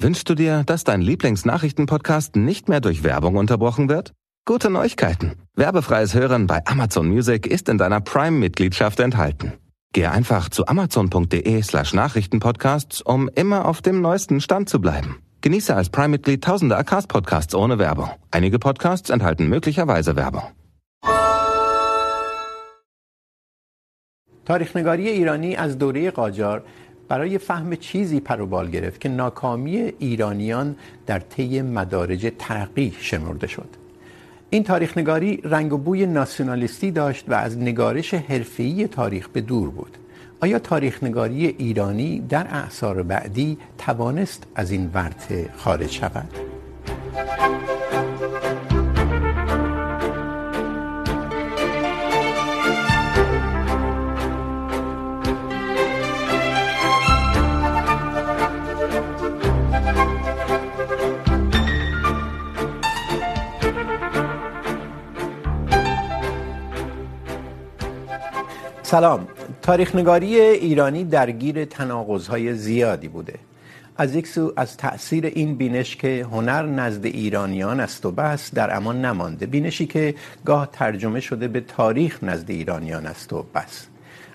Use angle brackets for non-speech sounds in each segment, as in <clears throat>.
Wünschst du dir, dass dein Lieblingsnachrichtenpodcast nicht mehr durch Werbung unterbrochen wird? Gute Neuigkeiten. Werbefreies Hören bei Amazon Music ist in deiner Prime-Mitgliedschaft enthalten. Gehe einfach zu amazon.de slash Nachrichtenpodcasts, um immer auf dem neuesten Stand zu bleiben. Genieße als Prime-Mitglied tausende Acast-Podcasts ohne Werbung. Einige Podcasts enthalten möglicherweise Werbung. تاریخنگاری ایرانی از دوره Qajar برای فهم چیزی پروبال گرفت که ناکامی ایرانیان در طی مدارج ترقی شمرده شد N تاریخ نگاری رنگ و بوی ناسیونالیستی داشت و از نگارش حرفه‌ای تاریخ به دور بود آیا تاریخ نگاری ایرانی در اعثار بعدی توانست از این ورطه خارج شود؟ سلام. تاریخ نگاری ایرانی درگیر تناقض‌های زیادی بوده. از یک سو از تأثیر این بینش که هنر نزد ایرانیان است و بس، در امان نمانده. بینشی که گاه ترجمه شده به تاریخ نزد ایرانیان است و بس.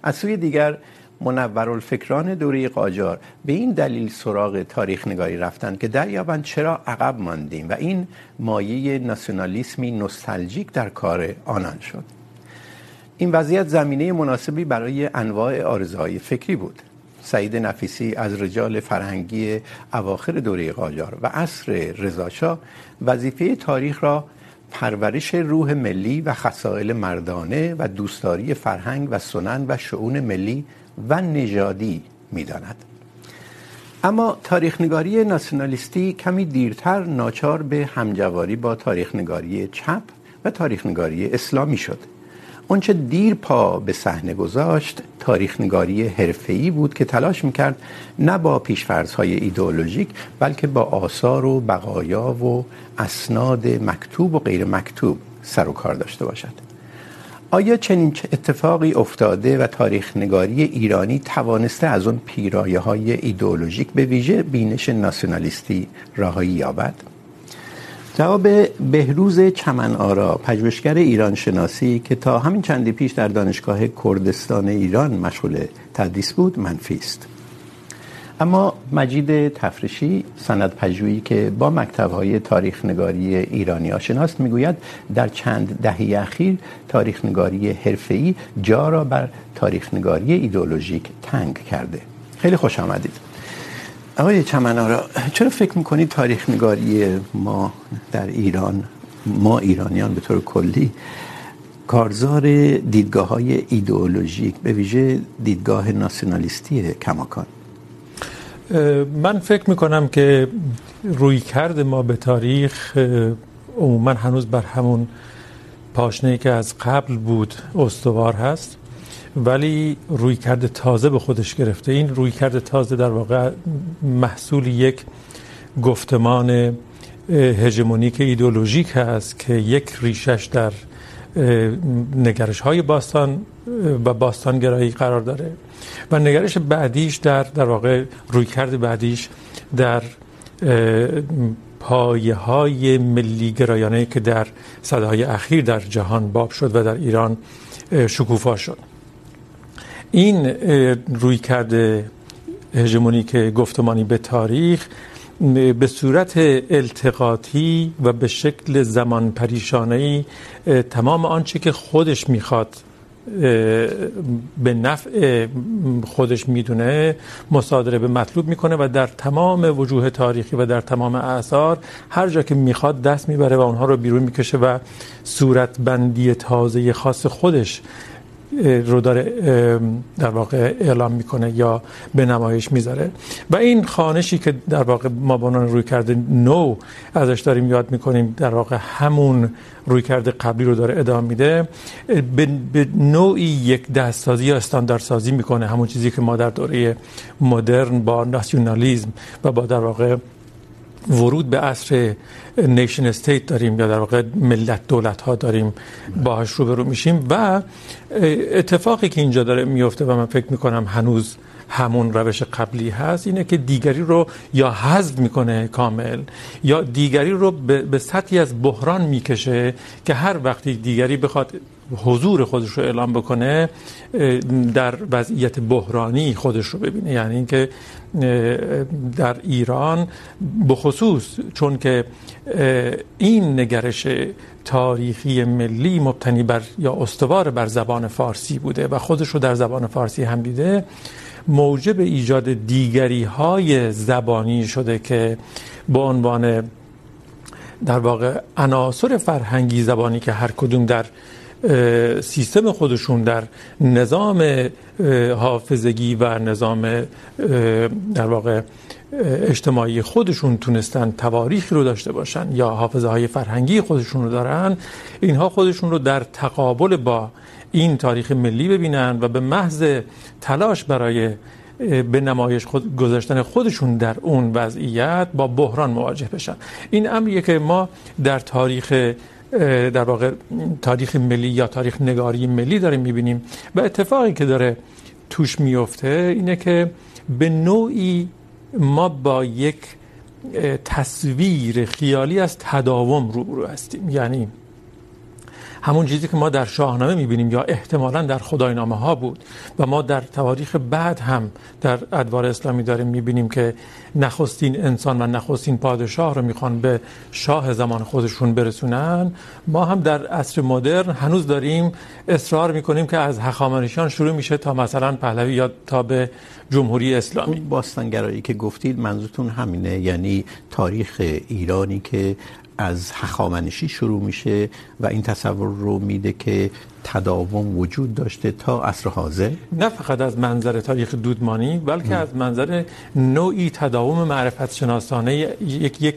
از سوی دیگر منور الفکران دوره قاجار به این دلیل سراغ تاریخ نگاری رفتند که دریابند چرا عقب ماندیم و این مایه ناسیونالیسمی نوستالژیک در کار آنان شد. این وضعیت زمینه مناسبی برای انواع آرزوهای فکری بود. سعید نفیسی از رجال فرهنگی اواخر دوره قاجار و عصر رضاشاه وظیفه تاریخ را پرورش روح ملی و خصائل مردانه و دوستداری فرهنگ و سنن و شؤون ملی و نژادی میداند. اما تاریخ نگاری ناسیونالیستی کمی دیرتر ناچار به همجواری با تاریخ نگاری چپ و تاریخ نگاری اسلامی شد. اونچه دیر پا به صحنه گذاشت، تاریخ نگاری حرفه‌ای بود که تلاش میکرد نه با پیشفرض‌های ایدئولوژیک، بلکه با آثار و بقایا و اسناد مکتوب و غیر مکتوب سر و کار داشته باشد آیا چنین اتفاقی افتاده و تاریخ نگاری ایرانی توانسته از اون پیرایه های ایدئولوژیک به ویژه بینش ناسیونالیستی راهی یابد؟ جواب بهروز چمن آرا، پژوهشگر ایران شناسی که تا همین چندی پیش در دانشگاه کردستان ایران مشغول تدریس بود، منفی است. اما مجید تفرشی سند پژوهی که با مکتب‌های تاریخ نگاری ایرانی آشناست، میگوید در چند دهه اخیر تاریخ نگاری حرفه‌ای جا را بر تاریخ نگاری ایدئولوژیک تنگ کرده. خیلی خوش آمدید. آقای چمنارا چرا فکر میکنید تاریخ نگاری ما در ایران، ما ایرانیان به طور کلی کارزار دیدگاه های ایدئولوژیک به ویژه دیدگاه ناسیونالیستی کماکان؟ من فکر میکنم که روی کرد ما به تاریخ، عموما هنوز بر همون پاشنه که از قبل بود استوار هست. ولی روی کرده تازه به خودش گرفته. این روی کرده تازه در واقع محصول یک گفتمان هژمونیک ایدئولوژیک هست که یک ریشش در نگرش های باستان و باستانگرایی قرار داره. و نگرش بعدیش در در واقع روی کرده بعدیش در پایه های ملی گرایانه که در صده های اخیر در جهان باب شد و در ایران شکوفا شد. این روی کرده هژمونیک گفتمانی به تاریخ به صورت التقاطی و به شکل زمان پریشانه ای تمام آنچه که خودش میخواد به نفع خودش میدونه، مصادره به مطلوب میکنه و در تمام وجوه تاریخی و در تمام اثار هر جا که میخواد دست میبره و اونها رو بیرون میکشه و صورت بندی تازه خاص خودش رو داره در واقع اعلام میکنه یا به نمایش میذاره. و این خانشی که در واقع ما با اون روی کرده نو ازش داریم یاد میکنیم، در واقع همون روی کرده قبلی رو داره ادامه میده. به نوعی یک دستسازی یا استانداردسازی میکنه همون چیزی که ما در دوره مدرن با ناسیونالیسم و با در واقع ورود به عصر نیشن استیت داریم یا در واقع ملت دولت ها داریم باهاش روبرو میشیم و اتفاقی که اینجا داره میفته و من فکر میکنم هنوز همون روش قبلی هست اینه که دیگری رو یا حذف میکنه کامل یا دیگری رو به سطحی از بحران میکشه که هر وقتی دیگری بخواد حضور خودش رو اعلام بکنه در وضعیت بحرانی خودش رو ببینه. یعنی اینکه در ایران بخصوص چون که این نگرش تاریخی ملی مبتنی بر یا استوار بر زبان فارسی بوده و خودش رو در زبان فارسی هم دیده، موجب ایجاد دیگری های زبانی شده که به عنوان در واقع عناصر فرهنگی زبانی که هر کدوم در سیستم خودشون در نظام حافظگی و نظام در واقع اجتماعی خودشون تونستن تواریخی رو داشته باشن یا حافظه های فرهنگی خودشون رو دارن، اینها خودشون رو در تقابل با این تاریخ ملی ببینن و به محض تلاش برای به نمایش خود، گذاشتن خودشون در اون وضعیت با بحران مواجه بشن. این امریه که ما در تاریخ در واقع تاریخ ملی یا تاریخ نگاری ملی داریم میبینیم و اتفاقی که داره توش میفته اینه که به نوعی ما با یک تصویر خیالی از تداوم روبرو هستیم. یعنی همون چیزی که ما در شاهنامه میبینیم یا احتمالا در خداینامه ها بود و ما در تواریخ بعد هم در ادوار اسلامی داریم میبینیم که نخستین انسان و نخستین پادشاه رو میخوان به شاه زمان خودشون برسونن. ما هم در عصر مدرن هنوز داریم اصرار میکنیم که از هخامنشیان شروع میشه تا مثلا پهلوی یا تا به جمهوری اسلامی. باستانگرایی که گفتید منظورتون همینه؟ یعنی تاریخ ایرانی که از هخامنشی شروع میشه و این تصور رو میده که تداوم وجود داشته تا عصر حاضر نه فقط از منظر تاریخ دودمانی، بلکه ام. از منظر نوعی تداوم معرفت شناسانه یک یک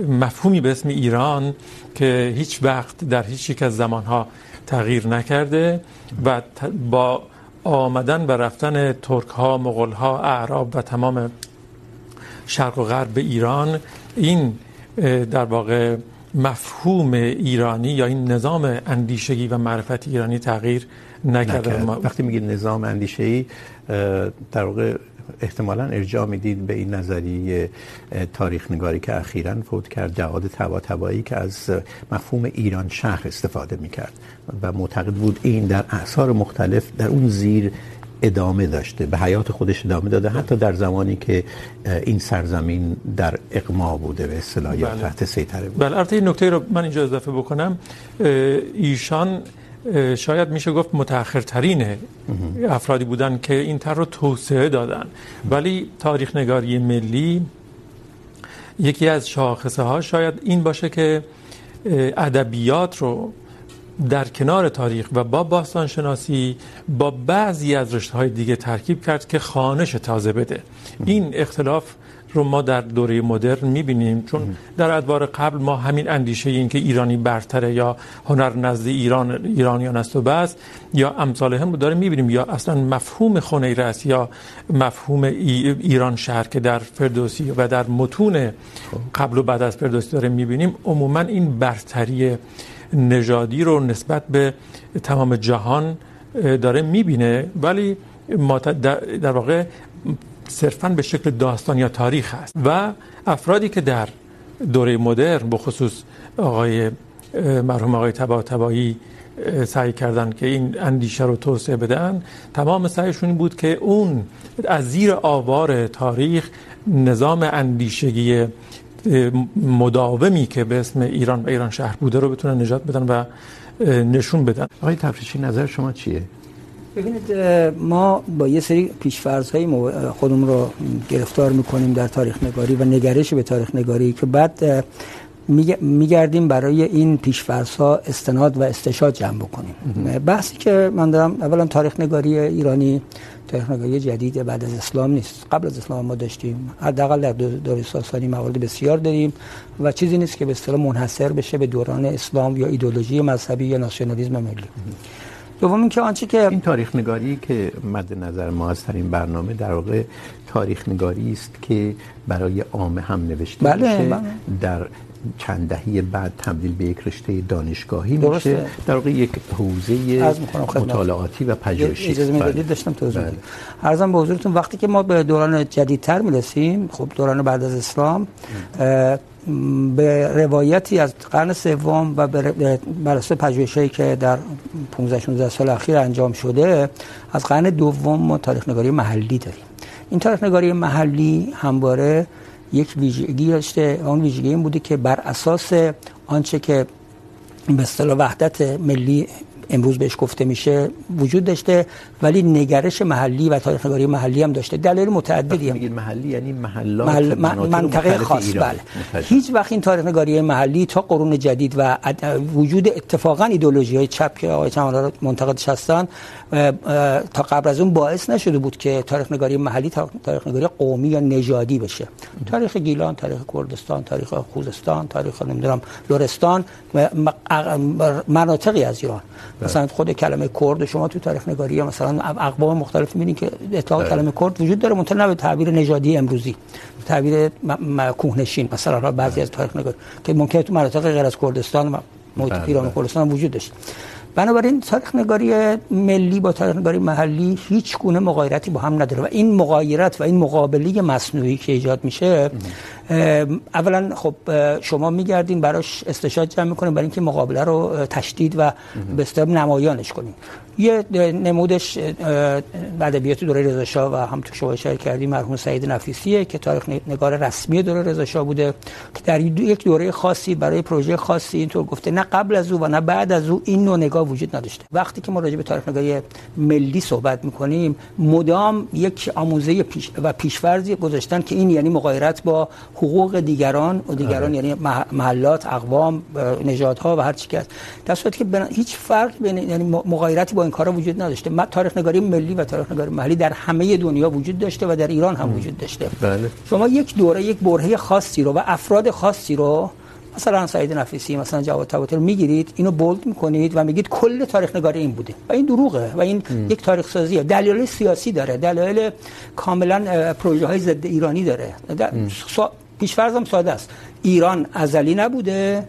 مفهومی به اسم ایران که هیچ وقت در هیچ یک از زمانها تغییر نکرده و با آمدن و رفتن ترک ها مغول ها اعراب و تمام شرق و غرب ایران، این در واقع مفهوم ایرانی یا این نظام اندیشگی و معرفت ایرانی تغییر نکرده نکرد. وقتی میگید نظام اندیشگی در واقع احتمالا ارجاع میدید به این نظریه تاریخ نگاری که اخیراً فوت کرد جواد طباطبایی که از مفهوم ایران شهر استفاده میکرد و معتقد بود این در اعصار مختلف در اون زیر ادامه داشته به حیات خودش ادامه داده حتی در زمانی که این سرزمین در اقما بوده به اصطلاح یا تحت سیطره بوده بله البته این نکته رو من اینجا اضافه بکنم. ایشان شاید میشه گفت متأخر ترین افرادی بودن که این طرح رو توسعه دادن. ولی تاریخ نگاری ملی یکی از شاخصه ها شاید این باشه که ادبیات رو در کنار تاریخ و با باستان شناسی با بعضی از رشته های دیگه ترکیب کرد که خانش تازه بده. این اختلاف رو ما در دوره مدرن میبینیم، چون در ادوار قبل ما همین اندیشه این که ایرانی برتره یا هنر نزد ایران، ایرانیان است و بس، یا امثال هم رو داره میبینیم، یا اصلا مفهوم خنیره است یا مفهوم ای، ایران شهر که در فردوسی و در متون قبل و بعد از فردوسی داره میبینیم، عموما این برتری نژادی رو نسبت به تمام جهان داره میبینه. ولی در واقع صرفا به شکل داستان یا تاریخ هست. و افرادی که در دوره مدرن بخصوص آقای مرحوم آقای طباطبایی سعی کردن که این اندیشه رو توسعه بدن، تمام سعیشون بود که اون از زیر آوار تاریخ نظام اندیشگی مداومی که به اسم ایران و ایران شهر بوده رو بتونن نجات بدن و نشون بدن. آقای تفریشی نظر شما چیه؟ ببینید ما با یه سری پیشفرض‌های خودمون رو گرفتار میکنیم در تاریخ نگاری و نگرش به تاریخ نگاری که بعد میگردیم برای این پیشفرض‌ها استناد و استشهاد جمع بکنیم. بحثی که من دارم اولا تاریخ نگاری ایرانی تکنولوژی جدید بعد از اسلام نیست. قبل از اسلام ما داشتیم. حداقل در دوره ساسانی موارد بسیار داریم و چیزی نیست که به اصطلاح منحصر بشه به دوران اسلام یا ایدئولوژی مذهبی یا ناسیونالیسم ملی. دوم اینکه آنچه که این تاریخ نگاری که مد نظر ما از این برنامه در واقع تاریخ نگاری است که برای عامه هم نوشته بله، میشه بله. در چند دهه بعد تبدیل به یک رشته دانشگاهی میشه. در واقع یک حوزه مطالعاتی و پژوهشی اجازه میدید داشتم توضیح بدم عرضم به حضورتون وقتی که ما به دوران جدیدتر میرسیم خب دوران بعد از اسلام به روایتی از قرن سوم و بر اساس پژوهشی که در 15 16 سال اخیر انجام شده از قرن دوم ما تاریخ نگاری محلی داریم. این تاریخ نگاری محلی همواره یک ویژگی داشته. اون ویژگی این بوده که بر اساس آنچه که به اصطلاح وحدت ملی امروز بهش گفته میشه وجود داشته ولی نگرش محلی و تاریخ نگاری محلی هم داشته. دلایل متعددی هم. میگید محلی یعنی محلات محل... منطقه خاص بله. هیچ وقت این تاریخ نگاری محلی تا قرون جدید و وجود اتفاقا ایدئولوژی های چپ که آقای چمن‌آرا منتقدش هستن تا قبل از اون باعث نشده بود که تاریخ نگاری محلی تاریخ نگاری قومی یا نژادی بشه. تاریخ گیلان تاریخ کردستان تاریخ خوزستان تاریخ نمیدونم لرستان مناطقی از ایران. مثلا خود کلمه کرد شما تو تاریخ نگاری مثلا اقوام مختلف میبینید که اطلاق کلمه کرد وجود داره منتها به تعبیر نژادی امروزی تعبیر کوهنشین مثلا بعضی از تاریخ نگاری که ممکنه تو مناطق غیر از کردستان و محیط ایران و کردستان وجود داشته بنابراین تاریخ نگاری ملی با تاریخ نگاری محلی هیچ گونه مغایرتی با هم نداره و این مغایرت و این مقابله مصنوعی که ایجاد میشه اولا خب شما میگردین براش استشهاد جمع میکنین برای اینکه مقابله رو تشدید و به اصطلاح نمایانش کنین. یه نمودش ادبیات دوره رضا شاه و هم تو شما اشاره کردی مرحوم سعید نفیسیه که تاریخ نگار رسمی دوره رضا شاه بوده که در یک دوره خاصی برای پروژه خاصی اینطور گفته نه قبل از او و نه بعد از او این نوع نگاه وجود نداشته. وقتی که ما راجع به تاریخ نگاری ملی صحبت میکنیم مدام یک آموزه پیش و پیشورزی گذاشتن که این یعنی مغایرت با حقوق دیگران و دیگران یعنی محلات اقوام نژادها و هر چی که در صورتی که هیچ فرق بین یعنی مغایرتی با این کارا وجود نداشته. ما تاریخ نگاری ملی و تاریخ نگاری محلی در همه دنیا وجود داشته و در ایران هم وجود داشته. بله. شما یک دوره یک برهه خاصی رو و افراد خاصی رو مثلا سعید نفیسی مثلا جواد رو میگیرید اینو بولد میکنید و میگید کل تاریخ نگاری این بوده و این دروغه و این ام. یک تاریخ سازیه دلایل سیاسی داره. دلایل کاملا پروژه های ضد ایرانی داره. پیشفرضم ساده است. ایران ازلی نبوده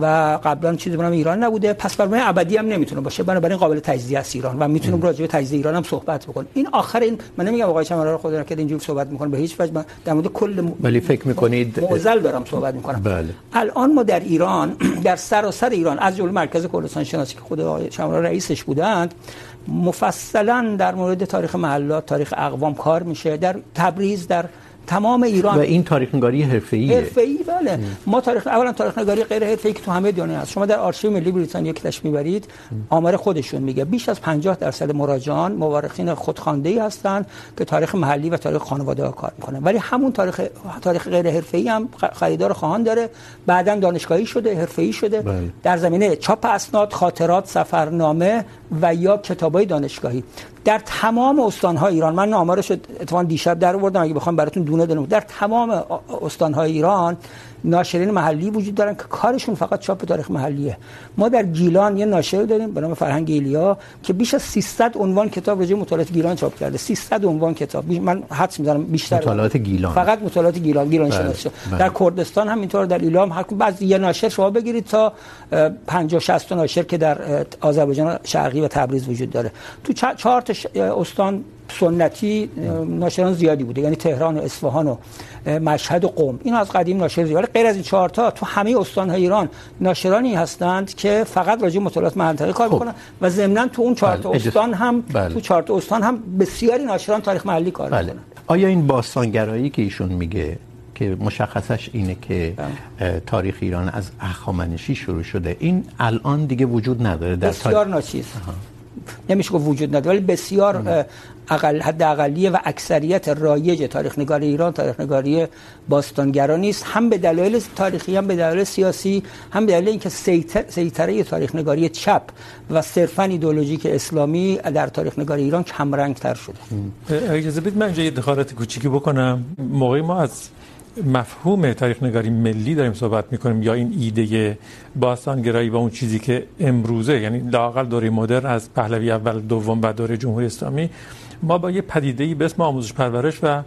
و قبلا چیزی بنام ایران نبوده. پس برنامه ابدی هم نمیتونه باشه. بنابراین قابل تجزیه است ایران و میتونیم راجع به تجزیه ایران هم صحبت بکنیم. این آخر این من نمیگم آقای چمرا رو خدا که اینجوری صحبت میکنه. به هیچ وجه در مورد کل م... ولی فکر میکنید معضل دارم صحبت میکنم. بله. الان ما در ایران <clears throat> در سراسر ایران از جمله مرکز کردستان شناسی که خود آقای چمرا رئیسش بودند مفصلا در مورد تاریخ محلات تاریخ اقوام کار میشه. در تبریز در تمام ایران و این تاریخ نگاری حرفه‌ایه. حرفه‌ای بله. ام. ما تاریخ اولا تاریخ نگاری غیر حرفه‌ای که تو همه دنیا هست شما در آرشیو ملی بریتانیا که تشریح میبرید آمار خودشون میگه. بیش از 50 درصد مراجعان مورخین خودخوانده‌ای هستند که تاریخ محلی و تاریخ خانواده ها کار میکنن. ولی همون تاریخ تاریخ غیر حرفه‌ای هم خریدار خواهان داره. بعدا دانشگاهی شده حرفه‌ای شده. بله. در زمینه چاپ اسناد خاطرات سفرنامه و یا کتابای دانشگاهی. در تمام استانهای ایران من آمارش اتفاقا دیشب در آوردم اگه بخوام براتون دونه دونه در تمام استانهای ایران ناشرین محلی وجود دارن که کارشون فقط چاپ تاریخ محلیه. ما در گیلان یه ناشر داریم به نام فرهنگ ایلیا که بیش از 300 عنوان کتاب راجع مطالعات گیلان چاپ کرده. 300 عنوان کتاب. من حدس میزنم بیشتر مطالعات گیلان. فقط مطالعات گیلان گیلان. شناسی. در کردستان هم اینطور در ایلام هر بعضی یه ناشر شما بگیرید تا 50 60 ناشر که در آذربایجان شرقی و تبریز وجود داره. تو چهار تا استان سنتی ناشران زیادی بوده. یعنی تهران و اصفهان و مشهد و قم این از قدیم ناشر زیاد. غیر از این چهار تا تو همه استان‌های ایران ناشرانی هستند که فقط راجع مطالعات منطقی کار می‌کنن و ضمن تو اون چهار تا استان هم بله. تو چهار تا استان هم بسیاری ناشران تاریخ محلی کار بله. می‌کنن. آیا این باستانگرایی که ایشون میگه که مشخصش اینه که تاریخ ایران از اخامنشی شروع شده این الان دیگه وجود نداره در بسیار تاریخ... ناچیز. نمیشه گفت وجود نداره ولی بسیار اقل حد اقلیه و اکثریت رایج تاریخ نگاری ایران تاریخ نگاری باستانگرانی است هم به دلایل تاریخی هم به دلایل سیاسی هم به دلیل اینکه سیطره تاریخ نگاری چپ و صرفا ایدئولوژیک اسلامی در تاریخ نگاری ایران کم رنگ تر شده اجازه بدید من اینجا یه دخالت کوچیکی بکنم. موقعی ما از مفهوم تاریخ نگاری ملی داریم صحبت میکنیم یا این ایده باستانگرایی و اون چیزی که امروزه یعنی لاقل دوره مدرن از پهلوی اول، دوم و دوره جمهوری اسلامی، ما با یه پدیده ای به اسم آموزش پرورش و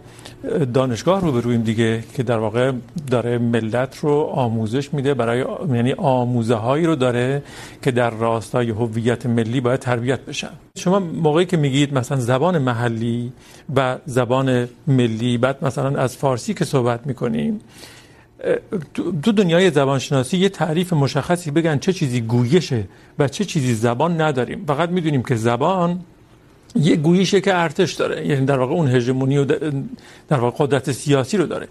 دانشگاه رو برویم دیگه که در واقع داره ملت رو آموزش میده برای یعنی آموزه هایی رو داره که در راستای هویت ملی باید تربیت بشن. شما موقعی که میگید مثلا زبان محلی و زبان ملی، بعد مثلا از فارسی که صحبت میکنیم تو دنیای زبانشناسی یه تعریف مشخصی بگن چه چیزی گویشه و چه چیزی زبان نداریم. فقط میدونیم که زبان یه گویشه که ارتش داره یعنی در واقع اون هژمونی و در واقع قدرت سیاسی رو داره.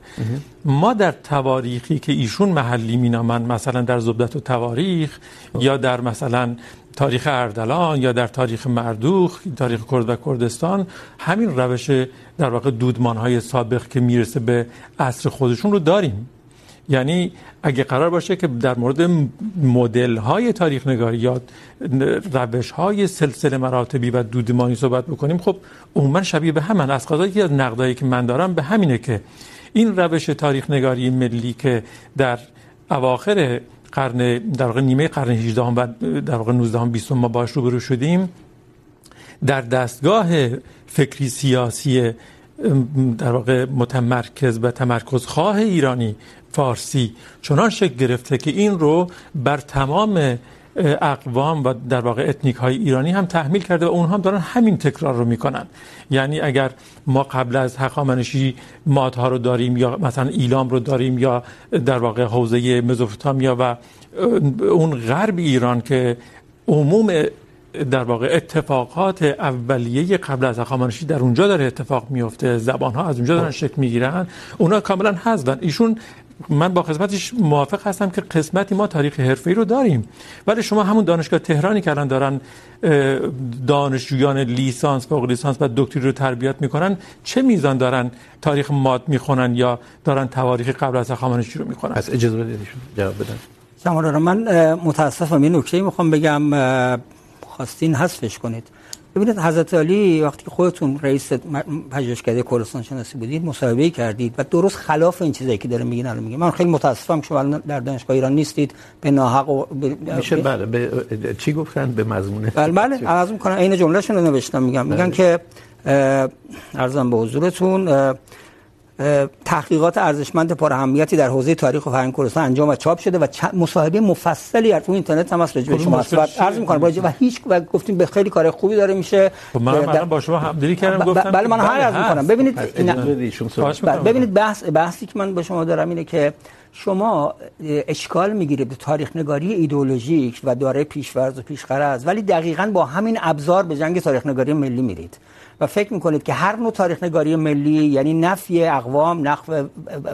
ما در تواریخی که ایشون محلی مینامن مثلا در زبدت و تواریخ یا در مثلا تاریخ اردلان یا در تاریخ مردوخ تاریخ کرد و کردستان همین روش در واقع دودمانهای سابق که میرسه به عصر خودشون رو داریم. یعنی اگه قرار باشه که در مورد مدل های تاریخ نگاری یا روش های سلسله مراتبی و دودمانی صحبت بکنیم، خب عموما شبیه به همن از قضایی که از نقدایی که من دارم به همینه که این روش تاریخ نگاری ملی که در اواخر قرن، در واقع نیمه قرن 18 و در واقع 19 20 ما باش روبرو شدیم، در دستگاه فکری سیاسی در واقع متمرکز و تمرکز خواه ایرانی فارسی. چنان شکل گرفته که این رو بر تمام اقوام و در واقع اتنیک های ایرانی هم تحمیل کرده و اونها هم دارن همین تکرار رو میکنن. یعنی اگر ما قبل از هخامنشی مادها رو داریم یا مثلا ایلام رو داریم یا در واقع حوزه مزوپوتامیا و اون غرب ایران که عموم در واقع اتفاقات اولیه قبل از هخامنشی در اونجا داره اتفاق میفته زبان ها از اونجا دارن شکل میگیرن اونا کاملا حذفن. ایشون من با قسمتش موافق هستم که قسمتی ما تاریخ حرفه‌ای رو داریم. ولی شما همون دانشگاه تهرانی که الان دارن دانشجویان لیسانس فوق لیسانس و دکتری رو تربیت میکنن چه میزان دارن تاریخ ماد میخونن یا دارن تواریخ قبل از هخامنشی رو میخونن؟ پس اجازه بدید جواب بدن. جناب من متاسفم. یه نکته میخوام بگم. خواستین حذفش کنید. ببینید حضرت علی وقتی که خودتون رئیس پژوهشکده کردستان شناسی بودید مصاحبه کردید و درست خلاف این چیزایی که داره میگین الان میگه. من خیلی متاسفم که شما در دانشگاه ایران نیستید به ناحق و ب... میشه بله به چی گفتن؟ به مضمون. بله بله عرض میکنم عین جملهشون رو نوشتم میگم میگن که ارزم به حضورتون تحقیقات ارزشمند پر اهمیتی در حوزه تاریخ و فرهنگ کردستان انجام و چاپ شده و مصاحبه مفصلی از اینترنت هم از رجوع شما است عرض می‌کنم راجع و هیچ و گفتیم به خیلی کار خوبی داره میشه. من الان با شما همدلی کردم گفتم بله من هر عرض می‌کنم. ببینید ببینید بحث بحثی که من با شما دارم اینه که شما اشکال میگیره به تاریخ نگاری ایدئولوژیک و داره پیشورز و پیش‌غرض ولی دقیقاً با همین ابزار به جنگ تاریخ نگاری ملی میرید. و فکر میکنید که هر نوع تاریخ نگاری ملی یعنی نفی اقوام نفی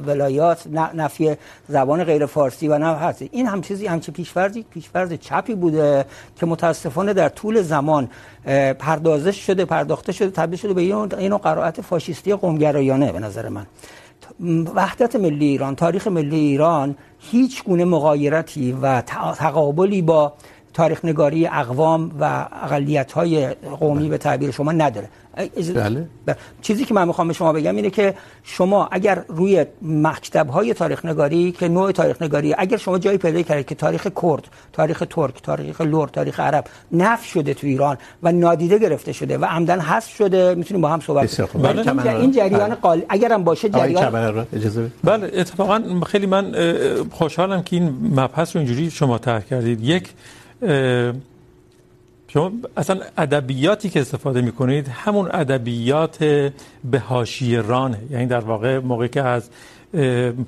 ولایات نفی زبان غیر فارسی و نه هست این هم چیزی همچه پیشورزی پیشورز چپی بوده که متاسفانه در طول زمان پردازش شده، پرداخته شده، تبدیل شده به این قرائت فاشیستی قومگرایانه به نظر من. وحدت ملی ایران، تاریخ ملی ایران هیچ گونه مغایرتی و تقابلی با تاریخ نگاری اقوام و اقلیت های قومی به تعبیر شما نداره. بله. چیزی که من میخوام به شما بگم اینه که شما اگر روی مکتب های تاریخ نگاری که نوع تاریخ نگاری اگر شما جایی پیدا کردید که تاریخ کرد تاریخ ترک تاریخ لور تاریخ عرب نفی شده تو ایران و نادیده گرفته شده و عمدن حذف شده میتونیم با هم صحبت کنیم. بله. این جریان قال اگر هم باشه جریان اجازه بله اتفاقا خیلی من خوشحالم که این مبحث رو اینجوری شما طرح کردید. یک شما اصلا ادبیاتی که استفاده میکنید، همون ادبیات به حاشیه رانه یعنی در واقع موقعی که از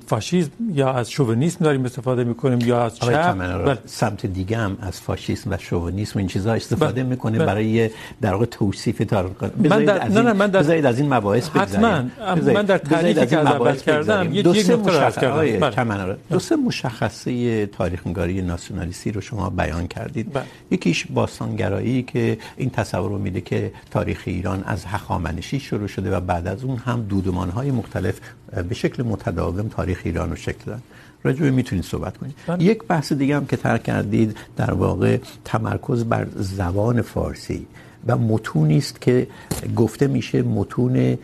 فاشیسم یا از شوونیسم داریم استفاده میکنیم یا از چپ بل... سمت دیگه هم از فاشیسم و شوونیسم این چیزا استفاده بل... میکنه بل... برای در واقع توصیف تاریخ من در... نه نه من در... بذارید از این مباحث بگذاریم حتما. من در تعریفی که از اول کردم یک یک نکته کردم. دو سه مشخصه تاریخ نگاری ناسیونالیستی رو شما بیان کردید. یکیش باستانگرایی که این تصور رو میده که تاریخ ایران از هخامنشی شروع شده و بعد از اون هم دودمانهای مختلف به شکل متداوم تاریخ ایران رو شکل دادن راجع میتونید صحبت کنید. بله. یک بحث دیگه هم که طرح کردید در واقع تمرکز بر زبان فارسی و متونی است که گفته میشه متون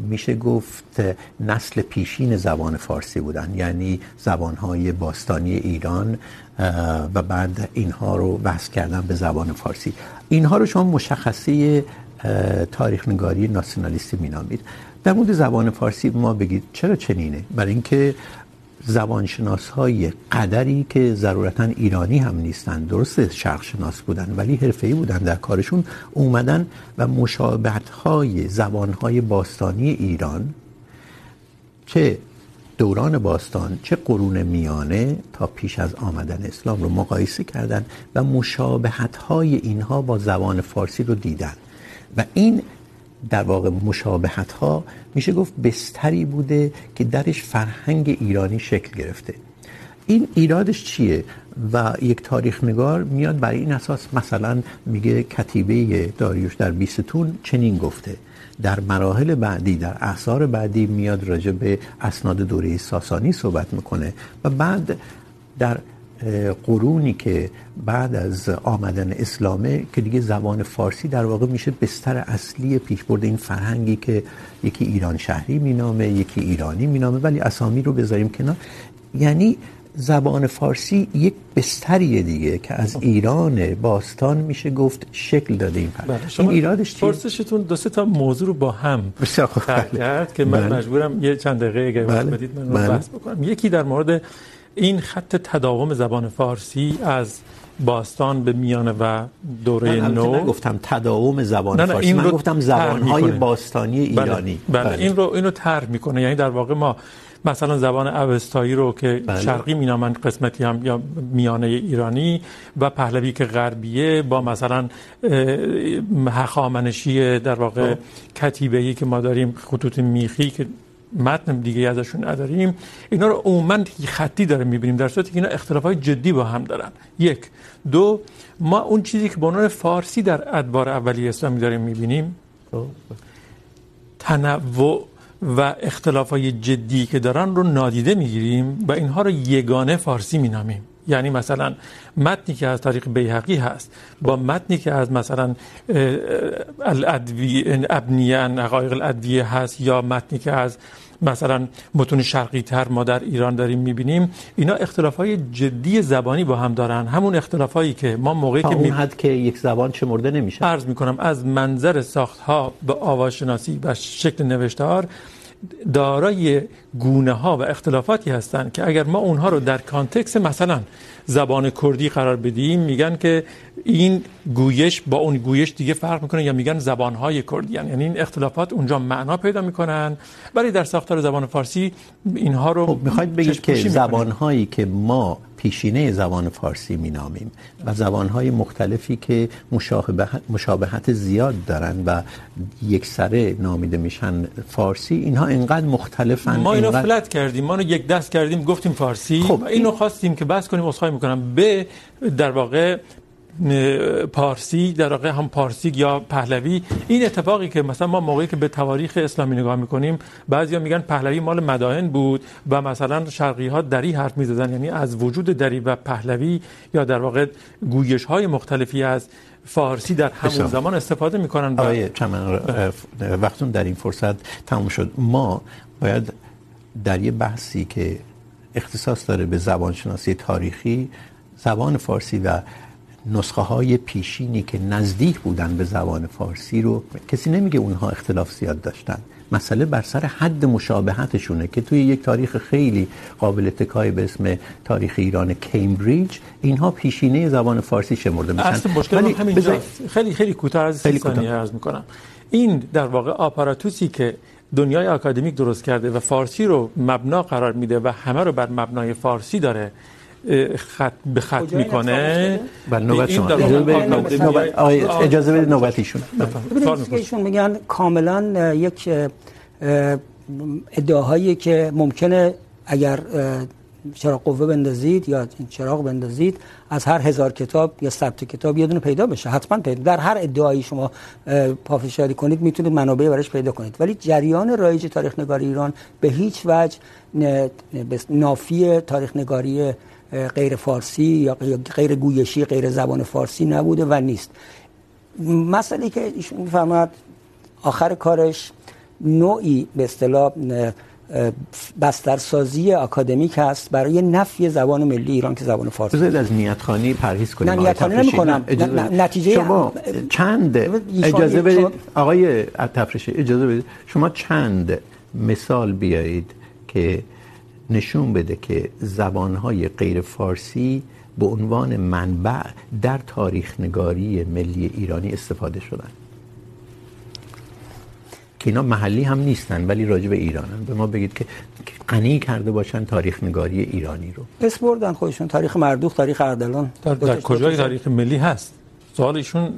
میشه گفت نسل پیشین زبان فارسی بودن. یعنی زبانهای باستانی ایران و بعد اینها رو بحث کردن به زبان فارسی. اینها رو شما مشخصه تاریخ نگاری ناسیونالیستی مینامید. در مورد زبان فارسی ما بگید چرا چنینه؟ برای اینکه زبانشناس های قدری که ضرورتا ایرانی هم نیستن، درسته شرق شناس بودن، ولی حرفه‌ای بودن در کارشون، اومدن و مشابهت های زبان های باستانی ایران چه دوران باستان، چه قرون میانه تا پیش از آمدن اسلام رو مقایسه کردن و مشابهت های اینها با زبان فارسی رو دیدن. و این در واقع مشابهت ها میشه گفت بستری بوده که درش فرهنگ ایرانی شکل گرفته. این ایرادش چیه؟ و یک تاریخ نگار میاد برای این اساس مثلا میگه کتیبه داریوش در بیستون چنین گفته. در مراحل بعدی، در احصار بعدی میاد راجع به اسناد دوره ساسانی صحبت میکنه و بعد در قرونی که بعد از آمدن اسلامه که دیگه زبان فارسی در واقع میشه بستر اصلی پیشبرد این فرهنگی که یکی ایران شهری مینامه یکی ایرانی مینامه ولی اسامی رو بذاریم کنار. یعنی زبان فارسی یک بستریه دیگه که از ایران باستان میشه گفت شکل داده این فرهنگ. این ایرادش چیه؟ پرسشتون دو سه تا موضوع رو با هم بسیار خوب کرد که من مجبورم یه چند دقیقه اگه وقت بدید من رو بحث بکنم. یکی در مورد این خط تداوم زبان فارسی از باستان به میانه و دوره من نو من گفتم تداوم زبان نه نه فارسی من رو گفتم زبانهای می‌کنه. باستانی ایرانی بله, بله. این رو اینو طرح میکنه یعنی در واقع ما مثلا زبان اوستایی رو که بله. شرقی مینامن قسمتی هم یا میانه ایرانی و پهلوی که غربیه با مثلا هخامنشی در واقع کتیبه‌ای که ما داریم خطوط میخی که متن دیگه ازشون نداریم. اینا رو عموما خطی داره میبینیم، در صورتی که اینا اختلافات جدی با هم دارن. یک. دو، ما اون چیزی که به عنوان فارسی در ادوار اولیه اسلامی داریم میبینیم، تنوع و اختلافات جدی که دارن رو نادیده میگیریم و اینها رو یگانه فارسی مینامیم. یعنی مثلا متنی که از طریق بیهقی هست با متنی که از مثلا الادویه ابنیه حقایق الادویه هست یا متنی که از مثلا متون شرقی تر ما در ایران داریم میبینیم اینا اختلافای جدی زبانی با هم دارن. همون اختلافایی که ما موقعی که می... حد که یک زبان چمرده نمیشه. عرض میکنم از منظر ساختها به آواشناسی و شکل نوشتار دارای گونه ها و اختلافاتی هستند که اگر ما اونها رو در کانتکس مثلا زبان کردی قرار بدیم میگن که این گویش با اون گویش دیگه فرق میکنه یا میگن زبان های کردی یعنی این اختلافات اونجا معنا پیدا میکنن ولی در ساختار زبان فارسی اینها رو خب میخواید بگید که می‌کنیم. زبانهایی که ما پیشینه زبان فارسی مینامیم و زبانهای مختلفی که مشابهت, مشابهت زیاد دارن و یک سره نامیده میشن فارسی اینها انقدر مختلفن ما اینو انقدر... فلت کردیم. ما رو یک دست کردیم گفتیم فارسی. خب، اینو خواستیم که بس کنیم اسخای میکنم. به در واقع پارسی در واقع هم پارسی یا پهلوی. این اتفاقی که مثلا ما موقعی که به تواریخ اسلامی نگاه میکنیم بعضیا میگن پهلوی مال مدائن بود و مثلا شرقی ها دری حرف میزدن. یعنی از وجود دری و پهلوی یا در واقع گویش های مختلفی از فارسی در همون. زمان استفاده میکنن آقای چمن وقتون در این فرصت تموم شد. ما باید در یه بحثی که اختصاص داره به زبانشناسی تاریخی زبان فارسی و نسخه های پیشینی که نزدیک بودن به زبان فارسی رو کسی نمیگه اونها اختلاف زیاد داشتن. مسئله بر سر حد مشابهتشونه که توی یک تاریخ خیلی قابل اتکای به اسم تاریخ ایران کمبریج اینها پیشینه زبان فارسی شمرده میشن. اصل مشکل ولی هم همینجاست. بذارید- خیلی خیلی کوتاه از خیلی سی ثانیه کوتاه. عرض میکنم. این در واقع آپاراتوسی که دنیای آکادمیک درست کرده و فارسی رو مبنا قرار میده و همه رو بر مبنای فارسی داره خط به خط میکنه. بله نوبت شما. اجازه بدید نوبت می‌پرسید. ایشون. میگن کاملا یک اه، ادعاهایی که ممکنه اگر چراغ قوه بندازید یا چراغ بندازید، از هر هزار کتاب یا ثبت کتاب یه دونه پیدا بشه. حتما پیدا در هر ادعایی شما پافشاری کنید، میتونید منابع براش پیدا کنید. ولی جریان رایج تاریخ نگاری ایران به هیچ وجه نافی تاریخ نگاری غیر فارسی یا غیر گویشی، غیر زبان فارسی نبوده و نیست. مسئله که ایشون میفرماد آخر کارش نوعی به اصطلاح بسترسازی اکادمیک هست برای نفی زبان ملی ایران که زبان فارسی بذارید از نیت خانی پرهیز کنیم. نه نیت خانی نمی کنم نتیجه شما چند؟ اجازه بدید. آقای تفریشی اجازه بدید. شما چند مثال بیایید که نشون بده که زبانهای غیر فارسی به عنوان منبع در تاریخ نگاری ملی ایرانی استفاده شدن. که اینا محلی هم نیستن ولی راجع به ایرانن. به ما بگید که غنی کرده باشن تاریخ نگاری ایرانی رو. اسم بردن خودشون. تاریخ مردوخ تاریخ اردلان. در, در کجای تاریخ ملی هست؟ سوال ایشون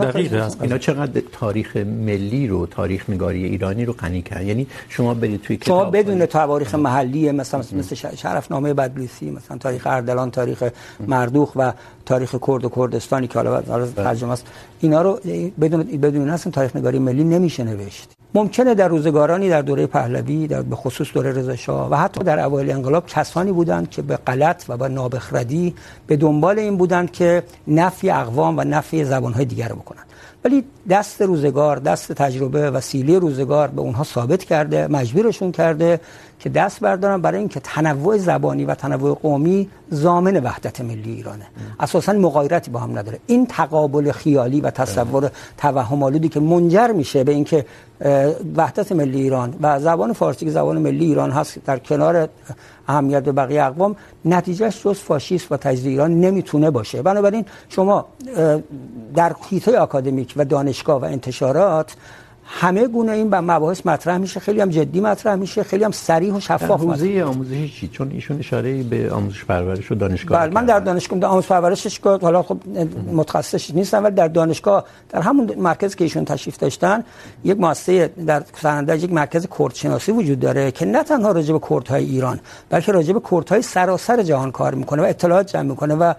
دقیقه است. اینا چقدر تاریخ ملی رو تاریخ نگاری ایرانی رو غنی کرد یعنی شما برید توی کتاب شما بدون تواریخ محلی مثلا مثل شرفنامه بدلیسی مثلا تاریخ اردلان تاریخ مردوخ و تاریخ کرد و کردستانی که حالا ترجمه است. اینا رو بدون بدون اصلا تاریخ نگاری ملی نمیشه نوشت. ممکنه در روزگارانی در دوره پهلوی در به خصوص دوره رضا شاه و حتی در اوایل انقلاب کسانی بودند که به غلط و با نابخردی به دنبال این بودند که نفی اقوام و نفی زبانهای دیگر رو بکنند. ولی دست روزگار دست تجربه و سیلی روزگار به اونها ثابت کرده مجبورشون کرده که دست بردارن برای اینکه تنوع زبانی و تنوع قومی ضامن وحدت ملی ایرانه. اساسا مغایرتی با هم نداره. این تقابل خیالی و تصور توهم آلودی که منجر میشه به اینکه وحدت ملی ایران و زبان فارسی که زبان ملی ایران هست در کنار اهمیت به بقیه اقوام نتیجهش جز فاشیست و تجزیه ایران نمیتونه باشه. بنابراین شما در حیطه آکادمیک و دانشگاه و انتشارات همه گونه این مباحث مطرح میشه خیلی هم جدی مطرح میشه خیلی هم صریح و شفاف حوزه آموزشی چی؟ چون ایشون اشاره به آموزش پرورش و دانشگاه بله من در دانشگاه در آموزش پرورشش حالا خب متخصص نیستم ولی در دانشگاه در همون مرکز که ایشون تشریف داشتن یک مؤسسه در سرندج یک مرکز کردشناسی وجود داره که نه تنها راجع به کردهای ایران بلکه راجع به کردهای سراسر جهان کار میکنه و اطلاعات جمع میکنه و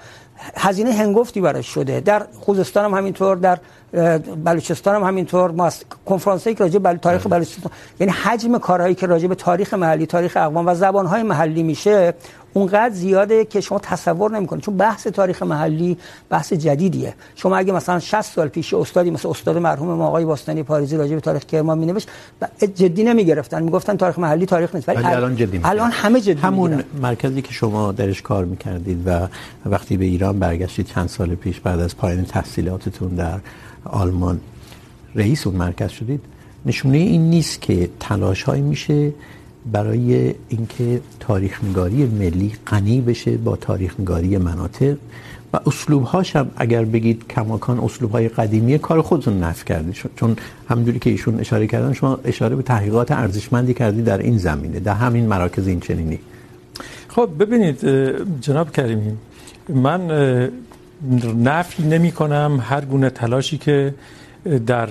هزینه هنگفتی براش شده. در خوزستان هم همینطور در بلوچستان هم همینطور ما کنفرانسی که راجع به تاریخ بلوچستان یعنی حجم کارهایی که راجع به تاریخ محلی تاریخ اقوام و زبانهای محلی میشه اونقدر زیاده که شما تصور نمیکنید. چون بحث تاریخ محلی بحث جدیدیه. شما اگه مثلا 60 سال پیش استادی مثل استاد مرحوم ما آقای باستانی پاریزی راجع به تاریخ کرمان مینوشت جدی نمیگرفتن. میگفتن تاریخ محلی تاریخ نیست. ولی الان جدی میگیرن الان همه جدی همون میگیرن. مرکزی که شما درش کار میکردید و وقتی به ایران برگشتید چند سال پیش بعد از پایان تحصیلاتتون در آلمان. رئیس اون مرکز شدید. نشونه این نیست که تلاش های میشه برای اینکه تاریخ نگاری ملی غنی بشه با تاریخ نگاری مناطق و اسلوب هاش هم اگر بگید کماکان اسلوب های قدیمی کار خودتون نفی کردید چون همونجوری که ایشون اشاره کردن، شما اشاره به تحقیقات ارزشمندی کردید در این زمینه، در همین مراکز این چنینی خب، ببینید جناب کریمی، من نفی نمی کنم. هر گونه تلاشی که در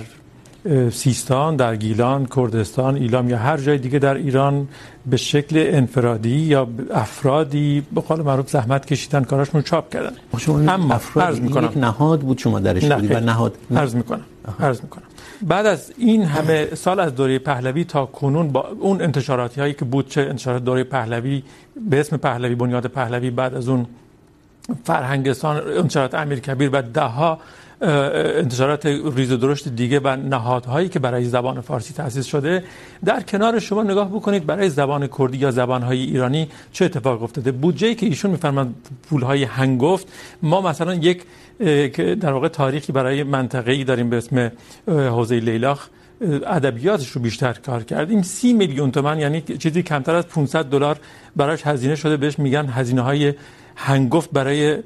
سیستان در گیلان کردستان ایلام یا هر جای دیگه در ایران به شکل انفرادی یا افرادی به قول معروف زحمت کشیدن کاراشون چاپ کردن. اما عرض میکنم. یک نهاد بود شما درش بودی و نهاد عرض میکنم. عرض میکنم. بعد از این همه سال از دوره پهلوی تا کنون با اون انتشاراتی هایی که بود چه انتشارات دوره پهلوی به اسم پهلوی بنیاد پهلوی بعد از اون فرهنگستان انتشارات امیر کبیر و ده ها انتشارات ریز و درشت دیگه و نهادهایی که برای زبان فارسی تأسیس شده. در کنار شما نگاه بکنید برای زبان کردی یا زبانهای ایرانی چه اتفاق افتاده؟ بودجه‌ای که ایشون میفرمایند پولهای هنگفت. ما مثلا یک در واقع تاریخی برای منطقه‌ای داریم به اسم حوزه لیلاخ ادبیاتش رو بیشتر کار کردیم. سی میلیون تومن یعنی چیزی کمتر از 500 دلار براش هزینه شده. بهش میگن هزینه های هنگفت برای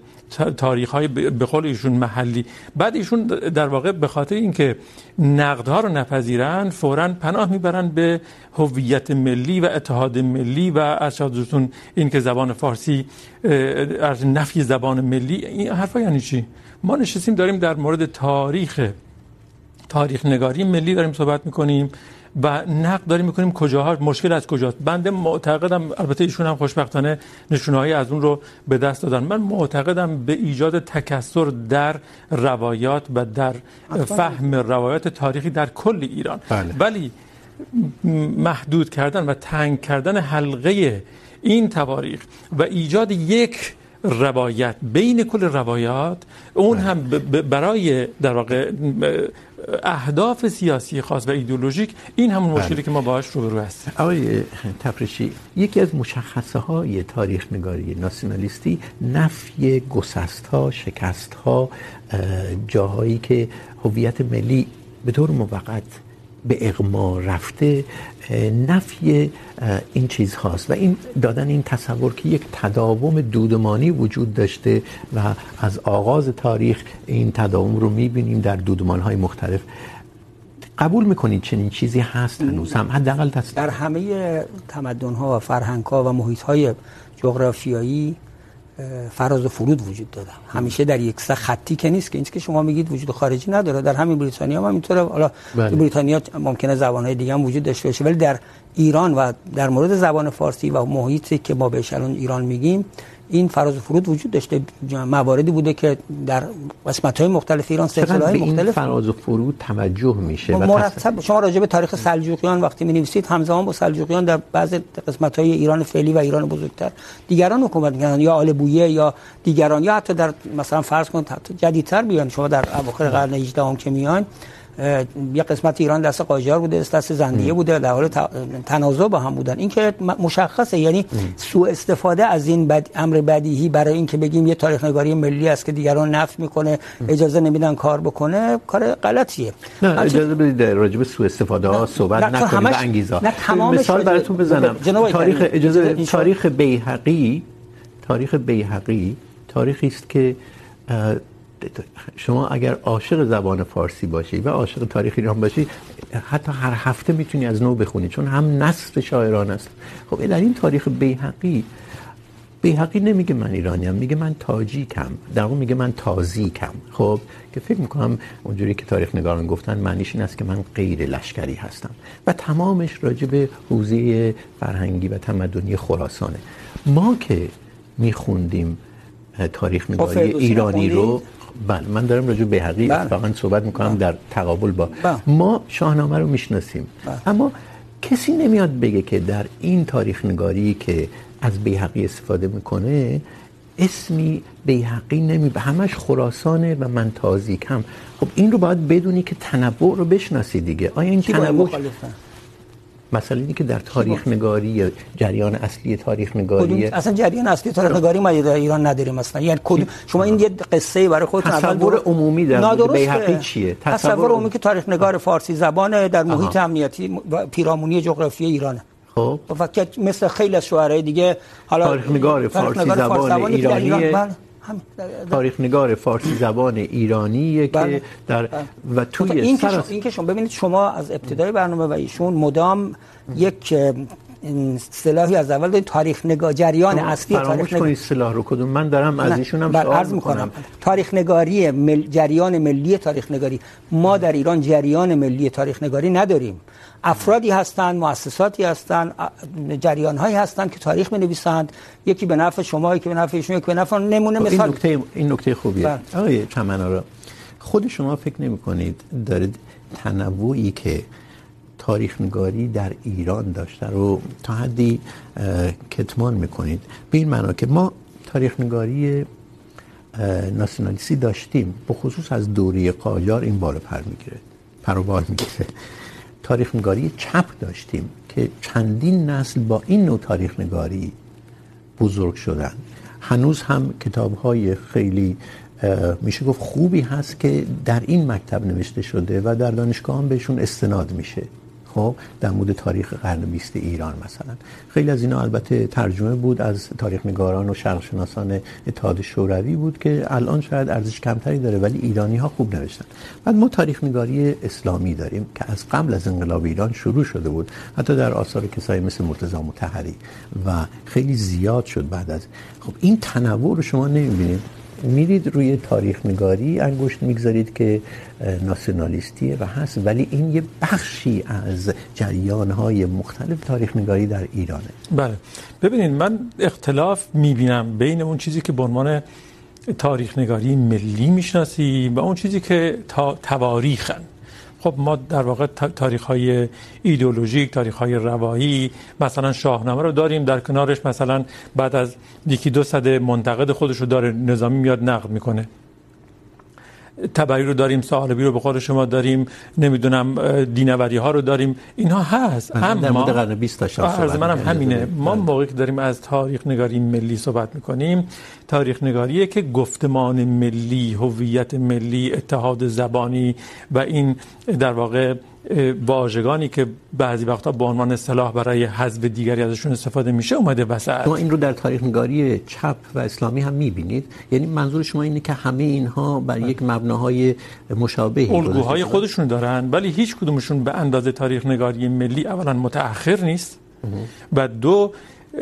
تاریخ های به قول ایشون محلی. بعد ایشون در واقع به خاطر اینکه نقدها رو نپذیرن، فوراً پناه میبرن به هویت ملی و اتحاد ملی و ارشادتون این که زبان فارسی از نفی زبان ملی، این حرفا یعنی چی؟ ما نشستیم داریم در مورد تاریخ تاریخ نگاری ملی داریم صحبت میکنیم. و نقد داریم میکنیم کجاها مشکل از کجاست. بنده معتقدم البته ایشون هم خوشبختانه نشونهایی از اون رو به دست دادن. من معتقدم به ایجاد تکثر در روایات و در فهم روایات تاریخی در کل ایران. بله. ولی محدود کردن و تنگ کردن حلقه این تواریخ و ایجاد یک روایت بین کل روایات اون هم برای در واقع اهداف سیاسی خاص و ایدئولوژیک این همون مشکلی که ما باهاش روبرو هستیم. آقای تفریشی یکی از مشخصه های تاریخ نگاری ناسیونالیستی نفی گسست ها شکست ها جاهایی که هویت ملی به طور موقت به اغما رفته نفی این چیز هاست و این دادن این تصور که یک تداوم دودمانی وجود داشته و از آغاز تاریخ این تداوم رو میبینیم در دودمان های مختلف. قبول میکنید چنین چیزی هست؟ هنوز هم حداقل در همه تمدن ها و فرهنگ ها و محیط های جغرافیایی فراز و فرود وجود داده همیشه در یک سه خطی که نیست که این که شما میگید وجود خارجی نداره. در همین بریتانیا هم همینطوره. حالا بریتانیا ممکنه زبانهای دیگه هم وجود داشته باشه ولی در ایران و در مورد زبان فارسی و محیطی که ما بهش الان ایران میگیم این فراز و فرود وجود داشته مواردی بوده که در قسمت‌های مختلف ایران سلسله‌های مختلف فراز و فرود توجه میشه مرتب شما راجع به تاریخ سلجوقیان وقتی می‌نویسید همزمان با سلجوقیان در بعضی قسمت‌های ایران فعلی و ایران بزرگتر. دیگران حکومت می‌کردن یا آل بویه یا دیگران یا حتی در مثلا فرض کنید جدیدتر بیان شما در اواخر قرن 18 هم که میان یه قسمت ایران دست قاجار بوده دست زندیه بوده در حال تنازع با هم بودن. این که مشخصه یعنی سوء استفاده از این بد... امر بدیهی برای اینکه بگیم یه تاریخ نگاری ملی است که دیگران نفی میکنه اجازه نمیدن کار بکنه کار غلطیه. نه اجازه بدید راجع به سوء استفاده ها صحبت نکنید و انگیزه مثال براتون بزنم. تاریخ اجازه تاریخ بیهقی تاریخ بیهقی تاریخی است که شما اگر عاشق زبان فارسی باشی و عاشق تاریخ ایران باشی حتی هر هفته میتونی از نو بخونی چون هم نصر شاعران است. خب در این تاریخ بیهقی بیهقی نمیگه من ایرانیم میگه من تاجیکم در واقع میگه من تازیکم. خب که فکر میکنم اونجوری که تاریخ نگاران گفتن معنیش این است که من غیر لشکری هستم. و تمامش راجع به حوزه فرهنگی و تمدنی خراسانه. ما که میخوندیم تاریخ نگاری ایرانی رو بله من دارم راجع به حقیقی اتفاقا صحبت میکنم. در تقابل با بله. ما شاهنامه رو میشناسیم بله. اما کسی نمیاد بگه که در این تاریخ نگاری که از بیهقی استفاده میکنه اسمی بیهقی نمی به همش خراسانه و من تازیکم خب این رو باید بدونی که تنوع رو بشناسی دیگه آیا این تنوع مسئله اینه که در تاریخ نگاری یا جریان اصلی تاریخ نگاری اصلا جریان اصلی تاریخ نگاری ما در ایران نداریم اصلا یعنی کد شما این یه قصه برای خودتون تصور عمومی در بیهقی چیه؟ تصور عمومی که تاریخ نگار فارسی زبان در محیط امنیتی پیرامونی جغرافیایی ایرانه. خب. مثل خیلی از شعرهای دیگه حالا تاریخ نگار فارسی زبان ایرانی تاریخ نگار فارسی زبان ایرانیه که در و توی این که این که شما ببینید شما از ابتدای برنامه و ایشون مدام یک اصطلاحی از اول دارید. تاریخ نگار جریان اصلی تاریخ نگاری اصطلاح رو کدوم. من دارم از ایشون هم سوال میکنم. تاریخ نگاری مل... جریان ملی تاریخ نگاری ما در ایران جریان ملی تاریخ نگاری نداریم. افرادی هستند مؤسساتی هستند جریان هایی هستند که تاریخ می نویسند یکی به نفع شما یکی به نفع ایشون یکی به نفع نمونه. مثال این نکته این نکته خوبیه. آقای چمنارا خود شما فکر نمی کنید دارید تنوعی که تاریخ نگاری در ایران داشته رو تا حدی کتمان میکنید. به این معنا که ما تاریخ نگاری ناسیونالیستی داشتیم به خصوص از دوره قاجار این بالا پر میگیره پروبال میگیره. تاریخ نگاری چپ داشتیم که چندین نسل با این نوع تاریخ نگاری بزرگ شدن. هنوز هم کتاب های خیلی میشه گفت خوبی هست که در این مکتب نوشته شده و در دانشگاه هم بهشون استناد میشه. خب در مورد تاریخ قرن 20 ایران مثلا. خیلی از اینا البته ترجمه بود از تاریخ نگاران و شرق شناسان اتحاد شوروی بود که الان شاید ارزش کمتری داره، ولی ایرانی ها خوب نوشتن. بعد ما تاریخ نگاری اسلامی داریم که از قبل از انقلاب ایران شروع شده بود، حتی در آثار کسایی مثل مرتضی مطهری و خیلی زیاد شد بعد از. خب این تنوع رو شما نمیبینید؟ میرید روی تاریخ نگاری، انگشت میگذارید که ناسیونالیستیه و هست. ولی این یه بخشی از جریانهای مختلف تاریخ نگاری در ایرانه. بله. ببینید، من اختلاف میبینم بین اون چیزی که به عنوان تاریخ نگاری ملی میشناسیم و اون چیزی که تا تواریخن. خب ما در واقع تاریخ های ایدئولوژیک تاریخ های روایی، مثلا شاهنامه رو داریم. در کنارش مثلا بعد از یکی دو صد منتقد خودش رو داره نظامی میاد نقد میکنه. تبعی رو داریم سالبی رو به قول شما داریم نمیدونم دینوری ها رو داریم. اینها هست اما در مورد قرن 20 تا عرض منم همینه. ما موقعی که داریم از تاریخ نگاری ملی صحبت میکنیم تاریخ نگاریه که گفتمان ملی هویت ملی اتحاد زبانی و این در واقع واژگانی که بعضی وقتا به عنوان اصطلاح برای حذف دیگری ازشون استفاده میشه اومده وسط. شما این رو در تاریخ نگاری چپ و اسلامی هم میبینید. یعنی منظور شما اینه که همه اینها بر یک مبناهای مشابهی الگوهای خودشون دارن ولی هیچ کدومشون به اندازه تاریخ نگاری ملی اولا متأخر نیست و دو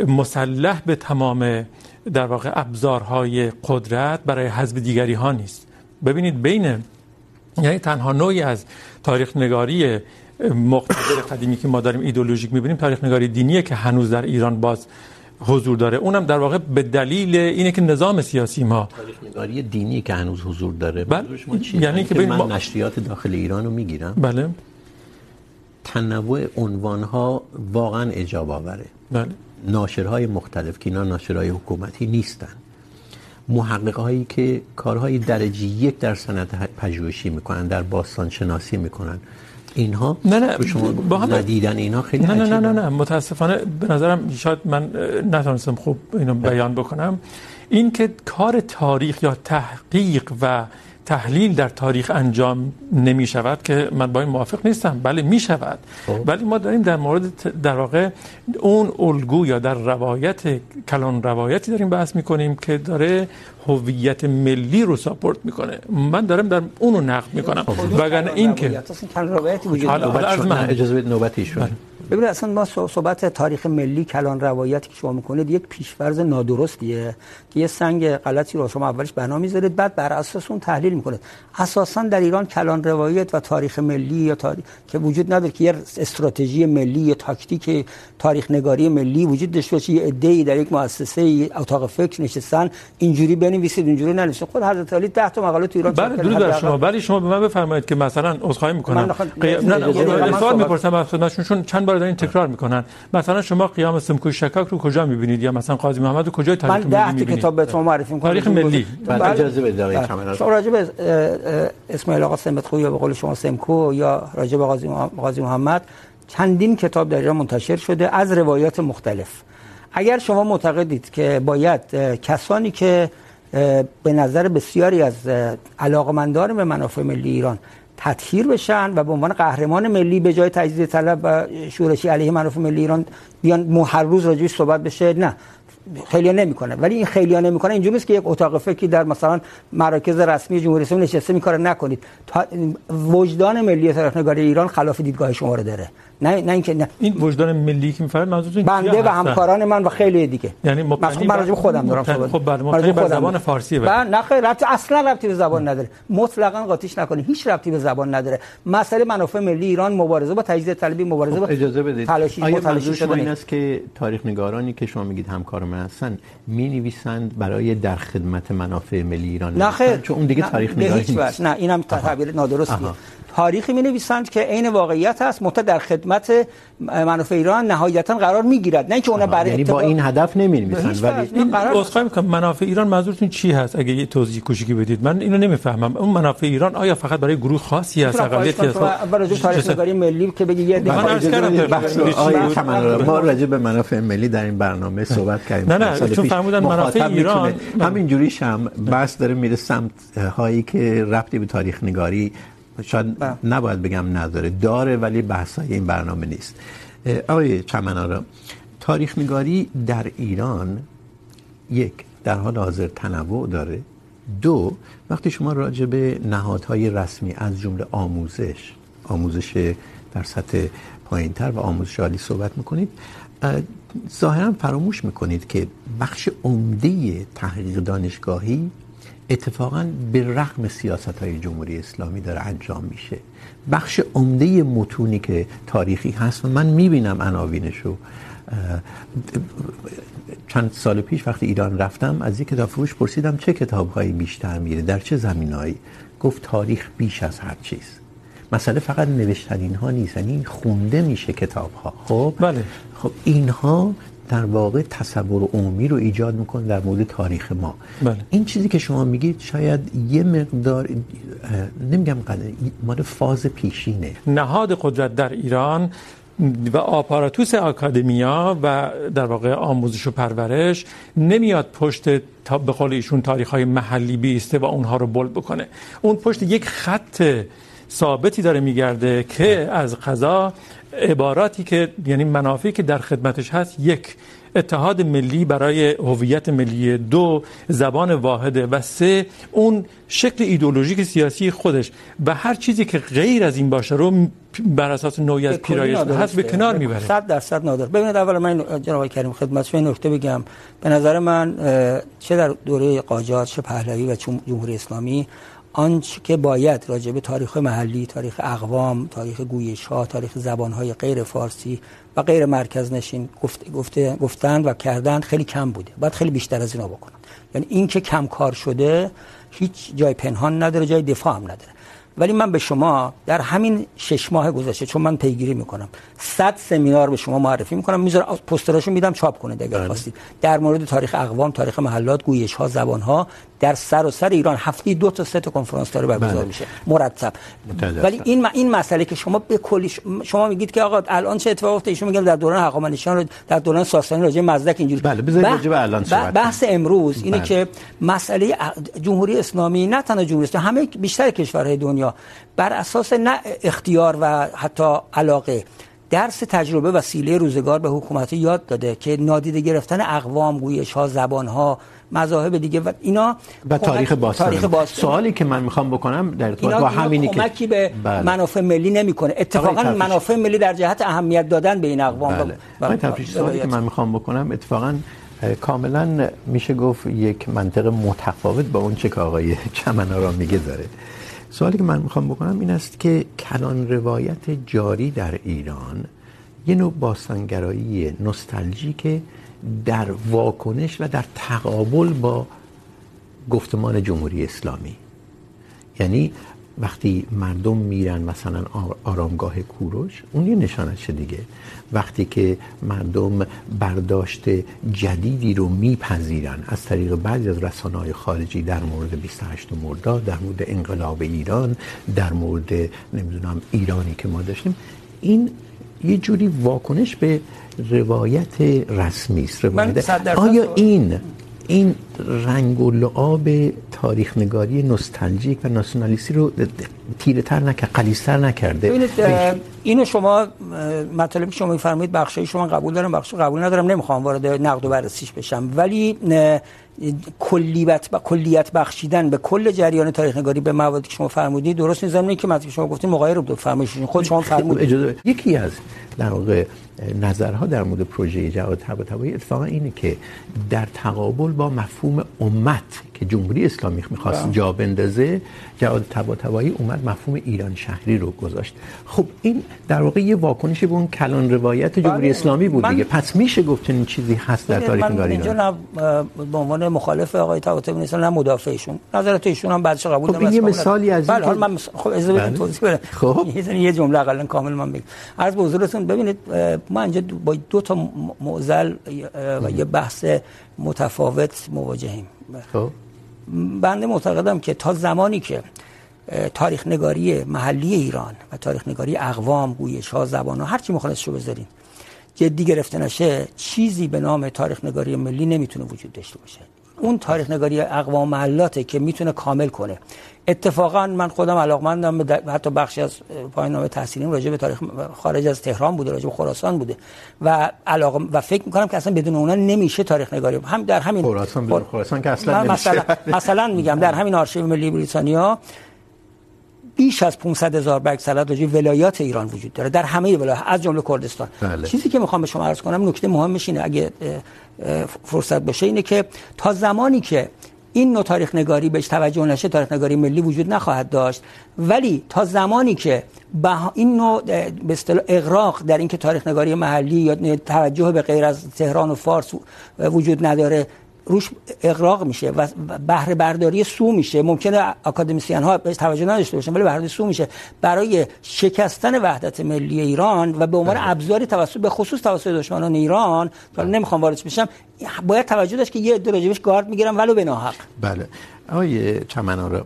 مسلح به تمام در واقع ابزارهای قدرت برای حذف دیگری ها نیست. ببینید بین یعنی تنها نوعی از تاریخ نگاری مقتدر قدیمی که ما داریم ایدئولوژیک میبینیم تاریخ نگاری دینیه که هنوز در ایران باز حضور داره. اونم در واقع به دلیل اینه که نظام سیاسی ما تاریخ نگاری دینی که هنوز حضور داره بله. یعنی که من ما... نشریات داخل ایران رو میگیرم. بله. تنوع عنوان ها واقعا اجاب آوره. بله. ناشرهای مختلف که اینا ناشرهای حکومتی نیستن. محقق هایی که کارهای درجه یک در صنعت پژوهشی میکنن در باستان شناسی میکنن. اینها نه نه شما با هم ندیدن اینها خیلی نه نه نه نه نه. متاسفانه به نظرم شاید من نتونستم خوب اینو بیان بکنم. این که کار تاریخ یا تحقیق و تحلیل در تاریخ انجام نمی شود که من با این موافق نیستم. بله می شود ولی ما داریم در مورد در واقع اون الگو یا در روایت کلان روایتی داریم بحث می کنیم که داره هویت ملی رو ساپورت میکنه. من دارم در اونو نقد میکنم. وگرنه این که کلان روایتی وجود اجازه بدید نوبتی شد ببینید اصلا ما صحبت تاریخ ملی کلان روایتی که شما میکنید یک پیشفرض نادرستیه که یه سنگ غلطی رو شما اولش بنا میذارید بعد بر اساس اون تحلیل میکنید. اساسا در ایران کلان روایت و تاریخ ملی یا تاریخ که وجود نداره که یه استراتژی ملی یا تاکتیک تاریخ نگاری ملی وجود داشته باشه یه عده‌ای در یک مؤسسه اتاق فکر نشستن اینجوری بنویسید اینجوری ننویسید. خود حضرت علی 10 تا مقاله تو ایران بله درود بر شما. ولی شما به من بفرمایید که مثلا عذرخواهی میکنم. نه نه سوال میپرسم از خدمتشون چون چند بار دارین تکرار میکنن. مثلا شما قیام سمکوی شکاک رو کجا میبینید؟ یا مثلا قاضی محمد رو کجای تاریخ ملی میبینید؟ من 10 کتاب بهتون معرفی میکنم تاریخ ملی. اجازه بدید شما راجع به اسماعیل آقا سمتخوی یا به قول شما سمکو یا راجع به قاضی قاضی محمد چندین کتاب در ایران منتشر شده از روایات مختلف. اگر شما معتقدید که باید کسانی که به نظر بسیاری از علاقمندان به منافع ملی ایران تطهیر بشن و به عنوان قهرمان ملی به جای تجدید طلب و شورشی علیه منافع ملی ایران بیان هر روز راجعش صحبت بشه، نه. خیلی نمیکنه. ولی این خیلی نمیکنه. اینجوری نیست که یک اتاق فکری در مثلا مراکز رسمی جمهوری اسلامی نشسته، میکاره نکنید. تا وجدان ملی تاریخ نگاری ایران خلاف دیدگاه شما رو داره. نه نه اینکه نه. این وجدان ملی که میفرمایید منظورتون بنده و همکاران من و خیلی دیگه. یعنی مثلا من راجع خودم دارم صحبت. خب بله مبتنی بر زبان فارسی بله. نه خیر ربطی اصلا ربطی به زبان نداره. مطلقاً قاطیش نکنید هیچ ربطی به زبان نداره. مسئله منافع ملی ایران مبارزه با تجدید طلبی مبارزه با اجازه بدید. تلاشی آیا تلاشی شما این است که تاریخ نگارانی که شما میگید همکار من هستن می نویسند برای در خدمت منافع ملی ایران؟ نه خیر. چون اون دیگه تاریخ نگاری نیست. نه اینم تعبیر نادرستیه. تاریخی می نویسند که عین واقعیت است. مت در خدمت منافع ایران نهایتا قرار میگیرد. نه اینکه اونا برای یعنی با این هدف نمی نویسند ولی این عذرخواهی میکنم. منافع ایران منظورتون چی هست؟ اگه یه توضیح کوچیکی بدید. من اینو نمیفهمم. اون منافع ایران آیا فقط برای گروه خاصی است اقلیتی است اول راجع تاریخ نگاری ملی که بگی یه من عرض کردم ما راجع به منافع ملی در این برنامه صحبت کردیم. نه نه چون فرمودن منافع ایران همین جوریش هم بحث داره میره سمت هایی که ربطی به تاریخ نگاری شاید نباید بگم نداره. داره ولی بحثای این برنامه نیست. آقای چمنارا تاریخ نگاری در ایران یک در حال حاضر تنوع داره. دو وقتی شما راجع به نهادهای رسمی از جمله آموزش آموزش در سطح پایینتر و آموزش عالی صحبت میکنید ظاهرا فراموش میکنید که بخش عمده تحقیق دانشگاهی اتفاقا به رغم سیاست های جمهوری اسلامی داره انجام میشه. بخش عمده متونی که تاریخی هست و من میبینم عناوینشو چند سال پیش وقتی ایران رفتم از یک کتاب فروش پرسیدم چه کتاب هایی بیشتر میره در چه زمینهایی گفت تاریخ بیش از هر چیز. مسئله فقط نوشتن اینها نیست یعنی خونده میشه کتاب ها خب؟ بله. خب اینها در واقع تصور عمومی رو ایجاد میکنه در مورد تاریخ ما. بله. این چیزی که شما میگید شاید یه مقدار نمیگم قدر مال فاز پیشینه. نهاد قدرت در ایران و آپاراتوس آکادمیا و در واقع آموزش و پرورش نمیاد پشت تا به قول ایشون تاریخ های محلی بیسته و اونها رو بلد بکنه. اون پشت یک خط ثابتی داره میگرده که از قضا عباراتی که یعنی منافعی که در خدمتش هست یک اتحاد ملی برای هویت ملی دو زبان واحده و سه اون شکل ایدئولوژیک سیاسی خودش. و هر چیزی که غیر از این باشه رو بر اساس نوعی از پیرایش هست به کنار میبره. 100 درصد نادر ببینید اول من جناب کریم خدمت شما نکته بگم. به نظر من چه در دوره قاجار چه پهلوی و جمهوری اسلامی آنچه که باید راجع به تاریخ محلی، تاریخ اقوام، تاریخ گویش ها، تاریخ زبان های غیر فارسی و غیر مرکز نشین گفت، گفته، گفتند و کردند خیلی کم بوده. باید خیلی بیشتر از اینا بکنند. یعنی این که کم کار شده هیچ جای پنهان نداره، جای دفاع هم نداره. ولی من به شما در همین شش ماه گذشته چون من پیگیری میکنم 100 سمینار به شما معرفی میکنم میذارم پوستراشو میدم چاپ کنید اگر خواستید در مورد تاریخ اقوام تاریخ محلات گویش ها زبان ها در سر و سر ایران هفته دو تا سه تا کنفرانس داره برگزار میشه. مرتب. ولی این این مسئله که شما به کلی شما میگید که آقا الان چه اتفاقی افتاد ایشون میگن در دوران هخامنشیان رو در دوران ساسانی راجع مزدک اینجوری بله بذارید راجع به الان صحبت بحث امروز اینه که مسئله جمهوری اسلامی نه تنها جمهوری اسلامی همه بیشتر کشورهای دنیا بر اساس نه اختیار و حتی علاقه درس تجربه وسیله روزگار به حکومت یاد داده که نادیده گرفتن اقوام گویش ها زبان ها مذاهب دیگه و اینا و تاریخ باستان تاریخ باستان سوالی که من میخوام بکنم در ارتباط با همینی که کمکی به بله. منافع ملی نمیکنه. اتفاقا منافع ملی در جهت اهمیت دادن به این اقوام بله. و تفریش سوالی که من میخوام بکنم اتفاقا کاملا میشه گفت یک منطق متفاوت با اون چه که آقای چمنارا میگه داره. سوالی که من میخوام بکنم این است که کلان روایت جاری در ایران یه نوع باستانگرایی نوستالژیکه در واکنش و در تقابل با گفتمان جمهوری اسلامی. یعنی وقتی مردم میرن مثلا آرامگاه کوروش، اون یه نشانش دیگه. وقتی که مردم برداشت جدیدی رو میپذیرن، از طریق بعضی از رسانه‌های خارجی در مورد 28 مرداد در مورد انقلاب ایران، در مورد نمیدونم ایرانی که ما داشتیم، این یه جوری واکنش به روایت رسمی است روایت. آیا این این رنگ و لعاب تاریخ نگاری نوستالژیک و ناسیونالیستی رو تیره تر نکرد قلیزتر نکرده؟ ببینید اینو شما مطالبی شما میفرمایید بخشای شما قبول دارم بخش قبول ندارم نمیخوام وارد نقد و بررسیش بشم. ولی کلیت با کلیت بخشیدن به کل جریان تاریخ نگاری به مواردی که شما فرمودید درست نیست زمینی که مطلب شما گفتید مغایر رو فرمایشتون خود شما فرمودید. یکی از در واقع نظرها در مورد پروژه جواد طباطبایی اتفاقا اینه که در تقابل با مفهوم امت که جمهوری اسلامی میخواست جا بندازه جواد طباطبایی اومد مفهوم ایران شهری رو گذاشت. خب این در واقع یه واکنش به اون کلان روایت جمهوری اسلامی بود دیگه. پس میشه گفت چنین چیزی هست در تاریخ نگاری ایران؟ من اینجا به عنوان مخالف آقای طباطبایی نیستم نه مدافعشون نظرات ایشون هم بعدش قبول خب یه مثالی از بله حالا من خب اجازه بدید توضیح بدم. خب. <laughs> یه جمله اقلا کامل من بگم. عرض به حضورتون ببینید ما اینجا با دو تا معضل و یه بحث متفاوت مواجهیم. خب. بنده معتقدم که تا زمانی که تاریخ نگاری محلی ایران و تاریخ نگاری اقوام گویش ها زبان ها هر چی مخالفش رو بذارین، جدی گرفته نشه، چیزی به نام تاریخ نگاری ملی نمیتونه وجود داشته باشه. اون تاریخ نگاری اقوام محلاته که میتونه کامل کنه. اتفاقا من خودم علاقمندم به حتی بخشی از پایان نامه تحصیلیم راجع به تاریخ خارج از تهران بوده راجع به خراسان بوده. و علاقه و فکر میکنم که اصلا بدون اونا نمیشه تاریخ نگاری هم در همین خراسان بدون خراسان که اصلا نمیشه. مثلا مثلا میگم در همین آرشیو ملی بریتانیا بیش از 500 هزار برگ سند راجع ولایات ایران وجود داره. در همه ولایات از جمله کردستان. بله. چیزی که میخوام به شما عرض کنم نکته مهمش اینه. اگه فرصت باشه اینه که تا زمانی که این نوع تاریخ نگاری بهش توجه نشه تاریخ نگاری ملی وجود نخواهد داشت. ولی تا زمانی که به این نوع، به اصطلاح اغراق در اینکه تاریخ نگاری محلی یا توجه به غیر از تهران و فارس وجود نداره روش اقراق میشه و بهره برداری سو میشه. ممکنه اکادمیسین ها بهش توجه نداشته باشن، ولی بهره سو میشه. برای شکستن وحدت ملی ایران و به عنوان ابزاری توسط، به خصوص توسط دشمنان ایران حالا نمیخوام وارد بشم، باید توجه داشت که یه عده راجبش گارد میگیرن ولو به ناحق. بله. آقای چمنارا،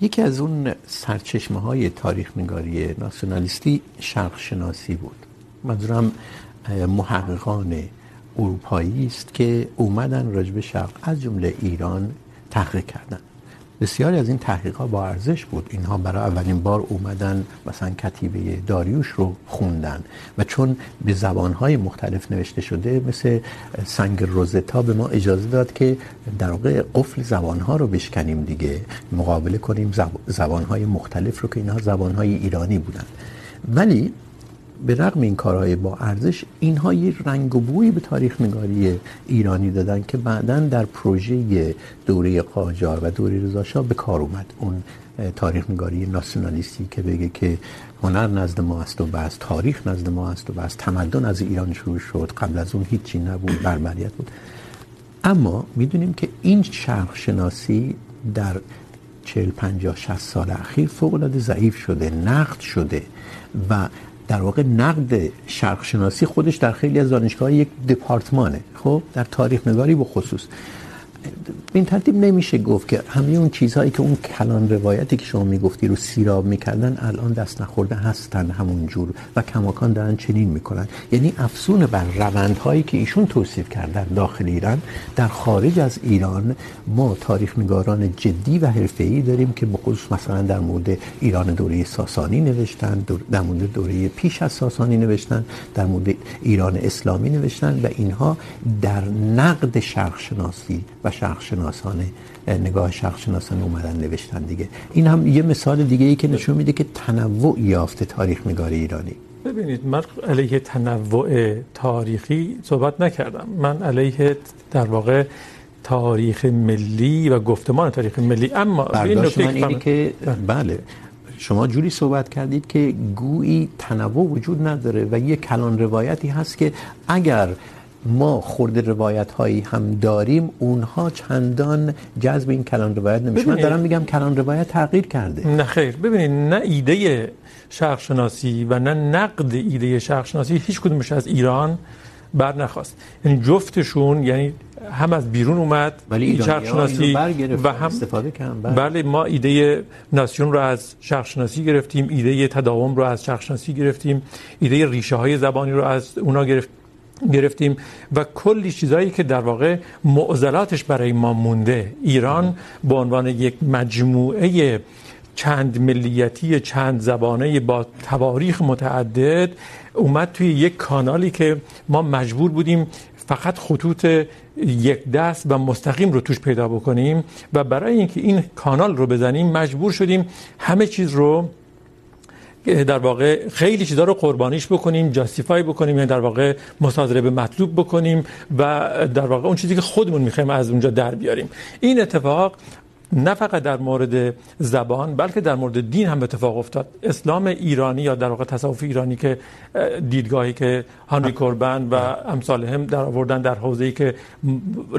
یکی از اون سرچشمه های تاریخ نگاری ناسیونالیستی شرق شناسی بود. منظورم محققان اروپایی است که اومدن راجب شرق از جمله ایران تحقیق کردن. بسیاری از این تحقیقات با ارزش بود. اینها برای اولین بار اومدن، مثلا کتیبه داریوش رو خوندن و چون به زبانهای مختلف نوشته شده، مثل سنگ روزتا به ما اجازه داد که در واقع قفل زبانها رو بشکنیم دیگه، مقابله کنیم زبانهای مختلف رو که اینها زبانهای ایرانی بودن ولی به رغم این کارهای با ارزش، اینها یه رنگ و بوی به تاریخ نگاری ایرانی دادن که بعدا در پروژه دوره قاجار و دوره رضا شاه به کار اومد. اون تاریخ نگاری ناسیونالیستی که بگه که هنر نزد ما است و بس، تاریخ نزد ما است و بس، تمدن از ایران شروع شد. قبل از اون هیچی نبود، بربریت بود. اما میدونیم که این شرق شناسی در 40 50 60 سال اخیر فوق العاده ضعیف شده، نقد شده و در واقع نقد شرق شناسی خودش در خیلی از دانشگاه یک دپارتمانه، خب؟ در تاریخ نگاری به خصوص. به این ترتیب نمیشه گفت که همه اون چیزهایی که اون کلان روایتی که شما میگفتی رو سیراب میکردن الان دست نخورده هستن همون جور و کماکان دارن چنین میکنن. یعنی افسون بر روندهایی که ایشون توصیف کرد در داخل ایران، در خارج از ایران ما تاریخ نگاران جدی و حرفه‌ای داریم که به خصوص مثلا در مورد ایران دوره ساسانی نوشتن در مورد دوره پیش از ساسانی نوشتن، در مورد ایران اسلامی نوشتن و اینها در نقد شرق شناسی و شرق شناسانه نگاه شرق شناسانه اومدن نوشتن دیگه. این هم یه مثال دیگه ای که نشون میده که تنوع یافته تاریخ نگاری ایرانی. ببینید من علیه تنوع تاریخی صحبت نکردم. من علیه در واقع تاریخ ملی و گفتمان تاریخ ملی اما این نکته اینه که بله شما جوری صحبت کردید که گویی تنوع وجود نداره و یه کلان روایتی هست که اگر ما خورده روایت هایی هم داریم اونها چندان جذب این کلان روایت نمیشه. من دارم میگم کلان روایت تغییر کرده. نه خیر. ببینید نه ایده شرق شناسی و نه نقد ایده شرق شناسی هیچ کدومش از ایران بر نخواست. یعنی جفتشون یعنی هم از بیرون اومد ولی شرق شناسی و هم استفاده کردن. بله. ما ایده ناسیون رو از شرق شناسی گرفتیم ایده تداوم رو از شرق شناسی گرفتیم ایده ریشه های زبانی رو از اونا گرفتیم. گرفتیم و کلی چیزایی که در واقع معضلاتش برای ما مونده. ایران به عنوان یک مجموعه چند ملیتی، چند زبانه با تواریخ متعدد اومد توی یک کانالی که ما مجبور بودیم فقط خطوط یک دست و مستقیم رو توش پیدا بکنیم و برای اینکه این کانال رو بزنیم مجبور شدیم همه چیز رو در واقع خیلی چیزا رو قربانیش بکنیم جاستیفای بکنیم یعنی در واقع مصادره به مطلوب بکنیم و در واقع اون چیزی که خودمون میخوایم از اونجا در بیاریم. این اتفاق نه فقط در مورد زبان، بلکه در مورد دین هم اتفاق افتاد. اسلام ایرانی یا در واقع تصوف ایرانی که دیدگاهی که هانری کوربن و امثال هم در آوردن در حوزه‌ای که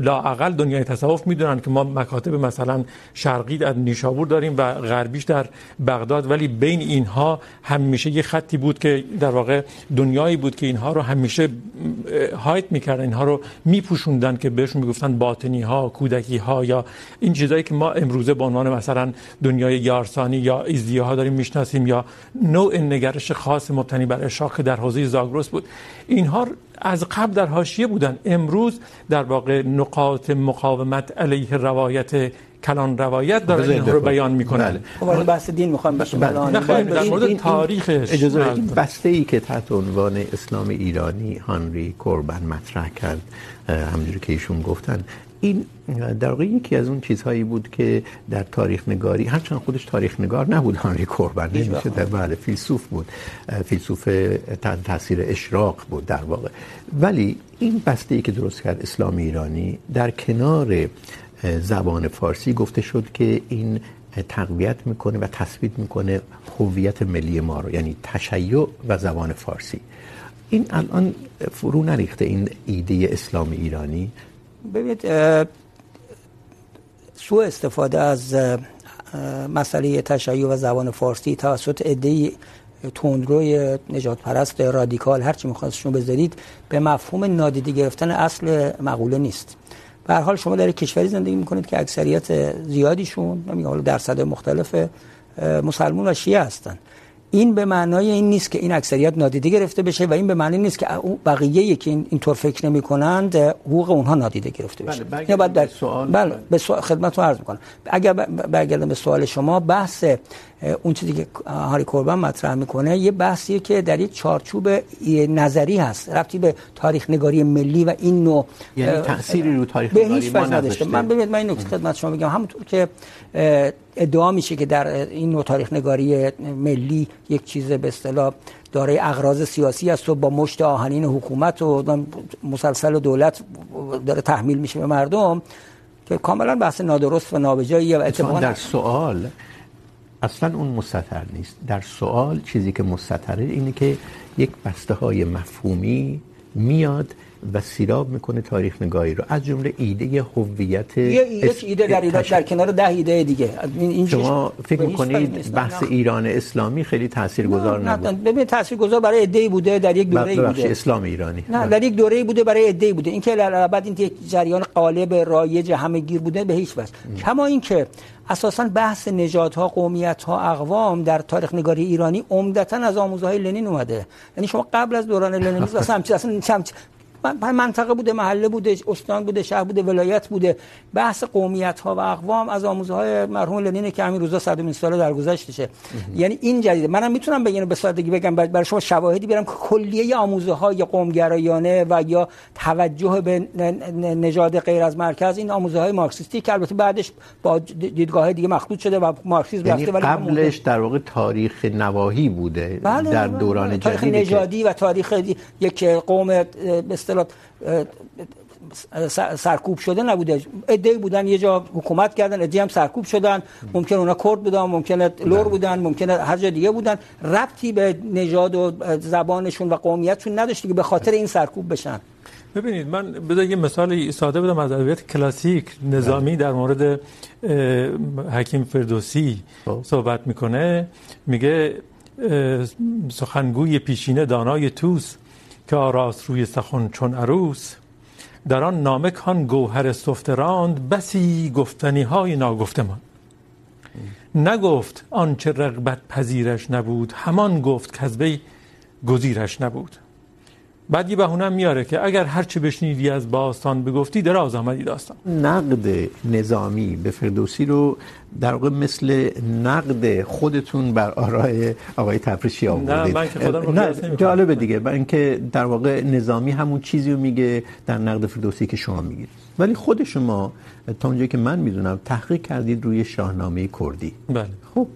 لااقل دنیای تصوف میدونن که ما مکاتب مثلا شرقی در نیشابور داریم و غربیش در بغداد. ولی بین اینها همیشه یه خطی بود که در واقع دنیایی بود که اینها رو همیشه هایت میکردن، اینها رو میپوشوندن که بهشون میگفتن باطنی ها کودکی ها یا این چیزایی که ما امروزه به عنوان مثلا دنیای یارسانی یا ایزدیه ها داریم میشناسیم یا نوع نگرش خاص مبتنی بر اشراق در حوزه زاگرس بود. اینها از قبل در حاشیه بودن. امروز در واقع نقاط مقاومت علیه روایت کلان روایت داره این رو بیان میکنه وارد بحث دین میخوام بشیم بله. در مورد تاریخش اجازه بدید. بسته ای که تحت عنوان اسلام ایرانی هانری کوربن مطرح کرد همونجوری که ایشون گفتن این در واقع یکی از اون چیزهایی بود که در تاریخ نگاری هرچند خودش تاریخ نگار نبود هانری کوربن نمیشه در بله فیلسوف بود فیلسوف تحت تاثیر اشراق بود در واقع. ولی این بسته ای که درست کرد اسلام ایرانی در کنار زبان فارسی گفته شد که این تقویت میکنه و تثبیت میکنه هویت ملی ما رو یعنی تشیع و زبان فارسی. این الان فرو نریخته این ایده اسلام ایرانی. ببینید سوء استفاده از مسئله تشیع و زبان فارسی توسط عده‌ای تندروی نجات پرست رادیکال، هر چی میخواستشون بذارید، به مفهوم نادیده گرفتن اصل مقوله نیست. به هر حال شما در کشوری زندگی میکنید که اکثریت زیادیشون، نمیگم حالا درصد مختلف مسلمان و شیعه هستن. این به معنای این نیست که این اکثریت نادیده گرفته بشه و این به معنی نیست که بقیه که این اینطور فکر نمی کنند حقوق اونها نادیده گرفته بشه. بله بعد در سوال بله به سوال خدمتتون عرض میکنم. اگر برگردم به سوال شما بحث اون چیزی که هاری کوربان مطرح میکنه یه بحثیه که در یک چارچوب نظری هست ربطی به تاریخ نگاری ملی و این نوع یعنی تأثیری رو تاریخ نگاری ما نداشته. من ببینید من این نکته خدمت شما بگم همونطور که ادعا میشه که در این نوع تاریخ نگاری ملی یک چیز به اصطلاح دارای اغراض سیاسی است و با مشت آهنین حکومت و مسلسل دولت داره تحمیل میشه به مردم که کاملا بحث نادرست و نابجاییه و اتفاقا در سوال اصلا اون مستتر نیست. در سوال چیزی که مستتره اینه که یک بسته های مفهومی میاد و سیراب میکنه تاریخ نگاری رو. از جمله ایده هویت یک ایده در ایده در کنار ده ایده دیگه. این شما فکر میکنید بحث ایران اسلامی خیلی تاثیرگذار نبود؟ نه. ببین تاثیرگذار برای ایده بوده در یک دوره بوده. اسلام ایرانی. نه در یک دوره بوده برای ایده بوده. این که بعد این یک جریان قالب رایج همه گیر بوده به هیچ وجه. کما اینکه اساسا بحث نژادها قومیت ها اقوام در تاریخ نگاری ایرانی عمدتا از آموزه های لنین اومده. یعنی شما قبل از دوران لنینیسم <laughs> اصلا اصلا منطقه بوده محله بوده استان بوده شهر بوده ولایت بوده. بحث قومیت ها و اقوام از آموزه های مرحوم لنین که همین روزا 100 سال در گذشتشه. یعنی این جدیده. منم میتونم بگم به سادگی بگم برای شما شواهدی بیارم که کلیه آموزه های قومگرایانه و یا توجه به نژاد غیر از مرکز این آموزه های مارکسیستی که البته بعدش با دیدگاه دیگه مخلوط شده و مارکسیسم رفته ولی قبلش در واقع تاریخ نواحی بوده بله در دوران جدید تاریخ نژادی و تاریخ یک قوم اصطلاح سرکوب شده نبوده. ایده بودن یه جا حکومت کردن ایده هم سرکوب شدن. ممکن اونا کرد بودن ممکنه لور بودن ممکنه هر جا دیگه بودن. ربطی به نژاد و زبانشون و قومیتشون نداشت که به خاطر این سرکوب بشن. ببینید من بذار یه مثال ساده بدم از ادبیات کلاسیک. نظامی در مورد حکیم فردوسی صحبت میکنه. میگه سخنگوی پیشینه دانای توس که آراست روی سخن چون عروس، در آن نامه کان گوهر سفته راند بسی گفتنی های ناگفته ناگفتمان نگفت آنچه رغبت پذیرش نبود، همان گفت که از وی گزیرش نبود. بعد یه بهونه میاره که اگر هر چه بشنیدی از باستان بگفتی دراز آمدی داستان. نقد نظامی به فردوسی رو در واقع مثل نقد خودتون بر آرای آقای تفریشی آوردید. نه من که خودم نمی‌کنم. جالبه دیگه. برای اینکه در واقع نظامی همون چیزی رو میگه در نقد فردوسی که شما میگید. ولی خود شما تا اونجایی که من میدونم تحقیق کردید روی شاهنامه کردی. بله. خب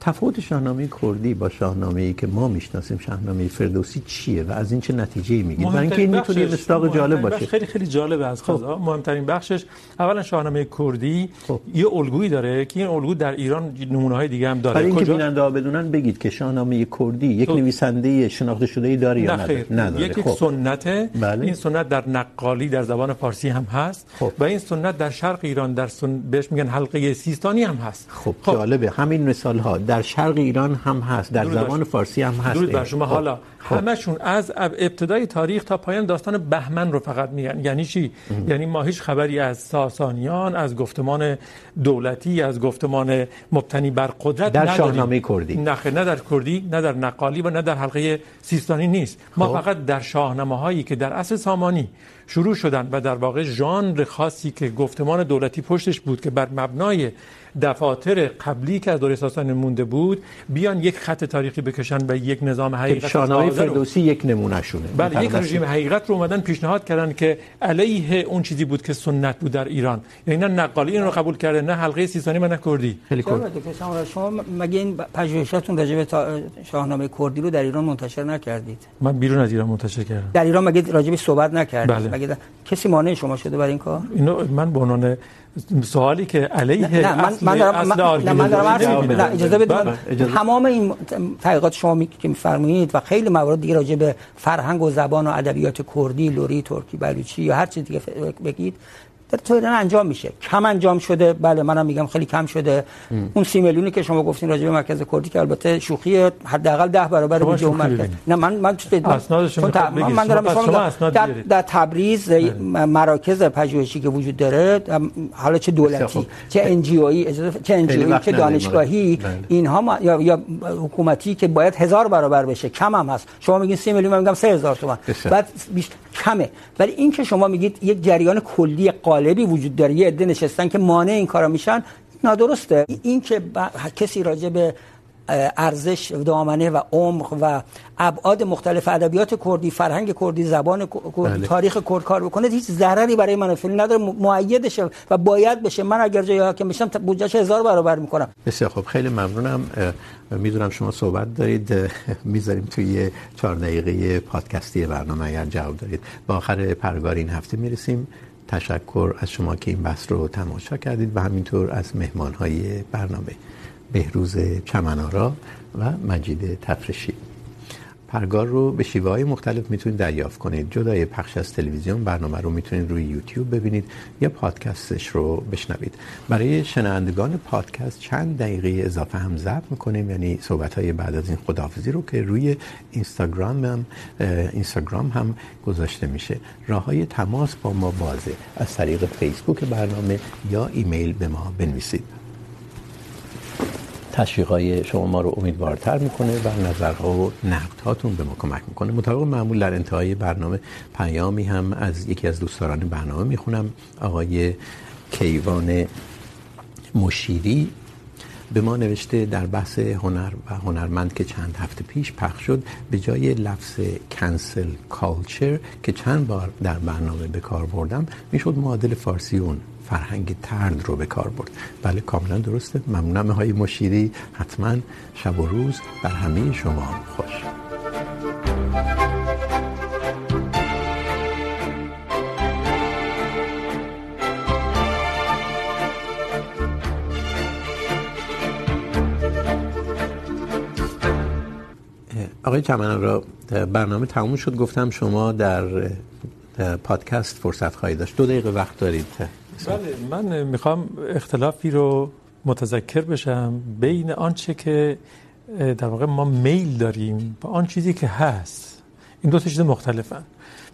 تفاوت شاهنامه کردی با شاهنامه ای که ما میشناسیم شاهنامه فردوسی چیه و از این چه نتیجه میگیرید برای اینکه این میتونه مصداق جالب باشه. خیلی خیلی جالبه از قضا. مهمترین بخشش اولا شاهنامه کردی یه الگویی داره که این الگو در ایران نمونه های دیگه هم داره. برای اینکه بیننده ها بدونن بگید که شاهنامه کردی یک نویسنده شناخته شده ای داره یا نداره؟ نداره. یک سنته. بله. این سنت در نقالی در زبان فارسی هم هست خب. و این سنت در شرق ایران در سن... بهش میگن حلقه سیستانی هم هست. خب, خب. جالبه. همین مثال ها در شرق ایران هم هست در زبان فارسی هم هست. بر شما حالا همشون از ابتدای تاریخ تا پایان داستان بهمن رو فقط میگن یعنی چی؟ یعنی ما هیچ خبری از ساسانیان از گفتمان دولتی از گفتمان مبتنی بر قدرت در شاهنامه کردی. نه نه در کردی نه در نقالی و نه در حلقه سیستانی نیست. ما فقط در شاهنامه هایی که در اصل سامانی شروع شدن و در واقع ژانر خاصی که گفتمان دولتی پشتش بود که بر مبنای دفاتر قبلی که از دوره ساسانی مونده بود بیان یک خط تاریخی بکشن به یک نظام حقیقت شاهنامه فردوسی یک نمونه شونه بله یک رژیم حقیقت رو اومدن پیشنهاد کردن که علیه اون چیزی بود که سنت بود در ایران یعنی نه نقالی این رو قبول کرده نه حلقه سیستانی من کردی خیلی خوب شما مگه این پژوهشاتون راجع به شاهنامه کردی رو در ایران منتشر نکردید من بیرون از ایران منتشر کردم در ایران مگه راجع به صحبت نکردید بله. مگه کسی مانع شما شده برای این کار اینو من به عنوان سوالی که علیه نه من من دارم نه من دارم نه اجازه بدید تمام این تحقیقات شما که میفرمایید و خیلی موارد دیگه راجع به فرهنگ و زبان و ادبیات کردی لوری ترکی بلوچی یا هر چیز دیگه بگید. در تو ایران انجام میشه. کم انجام شده. بله منم میگم خیلی کم شده. ام. اون سی میلیونی که شما گفتین راجع به مرکز کردی که البته شوخی حداقل 10 برابر بودجه اون مرکز. نه من من اسناد شما من, من دارم شما در, در تبریز مراکز پژوهشی که وجود داره حالا چه دولتی چه ان جی اویی چه ان جی چه دانشگاهی اینها یا یا حکومتی که باید هزار برابر بشه. کم هم هست. شما میگین 30 میلیون من میگم 3000 تومان. بعد بیشتر کمه. ولی این که شما میگید یک جریان کلی قالبی وجود داره. یه عده نشستن که مانع این کارا میشن نادرسته. این که کسی راجع به ارزش دامنه و عمق و ابعاد مختلف ادبیات کردی فرهنگ کردی زبان کردی تاریخ کرد کار بکنه هیچ ضرری برای من فیلم نداره. مؤیدشه و باید بشه. من اگر جای حاکم بشم بودجهش هزار برابر میکنم. بسیار خب خیلی ممنونم. میدونم شما صحبت دارید. میذاریم توی چهار دقیقه پادکستی برنامه اگر جواب دارید. با آخر پرگار این هفته میرسیم. تشکر از شما که این بحث رو تماشا کردید و همینطور از مهمانهای برنامه بهروز چمنارا و مجید تفرشی. پرگار رو به شیوه های مختلف میتونید دریافت کنید. جدای پخش از تلویزیون برنامه رو میتونید روی یوتیوب ببینید یا پادکستش رو بشنوید. برای شنوندگان پادکست چند دقیقه اضافه هم ضبط میکنیم. یعنی صحبت های بعد از این خداحافظی رو که روی اینستاگرام هم اینستاگرام هم گذاشته میشه. راه های تماس با ما بازه از طریق فیسبوک برنامه یا ایمیل به ما بنویسید. تشویقای شما ما رو امیدوارتر میکنه و نظرها و نقدهاتون به ما کمک میکنه. مطابق معمول در انتهای برنامه پیامی هم از یکی از دوستداران برنامه میخونم، آقای کیوان مشیری. به ما نوشته، در بحث هنر و هنرمند که چند هفته پیش پخش شد، به جای لفظ کنسل کالچر که چند بار در برنامه به کار بردم، میشد معادل فارسی اون فرهنگ ترد رو به کار برد. بله، کاملا درسته. ممنونم های مشیری. حتما شب و روز بر همه شما خوش. آقای چمنان را برنامه تموم شد. گفتم شما در پادکست فرصت خواهید داشت. دو دقیقه وقت دارید. بله، من میخوام اختلافی رو متذکر بشم بین آنچه که در واقع ما میل داریم با آن چیزی که هست. این دو تا چیز مختلفن.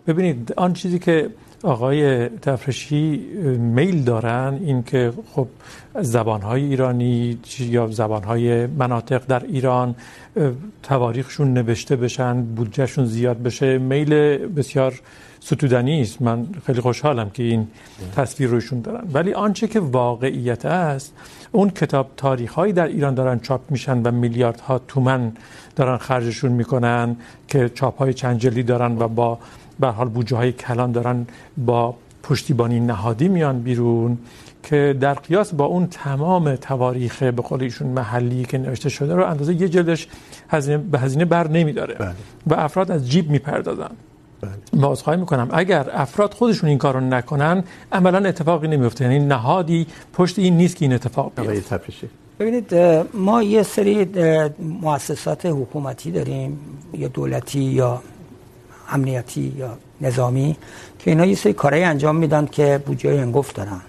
ببینید، آن چیزی که آقای تفرشی میل دارن این که خب زبانهای ایرانی یا زبانهای مناطق در ایران تواریخشون نوشته بشن، بودجهشون زیاد بشه. میل بسیار ستودنی است من خیلی خوشحالم که این تصویر روشون دارن. ولی آنچه که واقعیت است، اون کتاب تاریخ هایی در ایران دارن چاپ میشن و میلیاردها تومن دارن خرجشون میکنن که چاپ های چند جلی دارن و با به حال بودجه های کلان دارن با پشتیبانی نهادی میان بیرون که در قیاس با اون تمام تواریخ به قول ایشون محلی که نوشته شده رو اندازه یه جلدش هزینه به هزینه بر نمیداره. بله. و افراد از جیب میپردازن. ما عذرخواهی میکنم اگر افراد خودشون این کارو نکنن عملا اتفاقی نمیفته یعنی نهادی پشت این نیست که این اتفاق بیفته. ببینید ما یه سری مؤسسات حکومتی داریم یا دولتی یا امنیتی یا نظامی که اینا یه سری کارهایی انجام میدن که بودجه هنگفت دارن.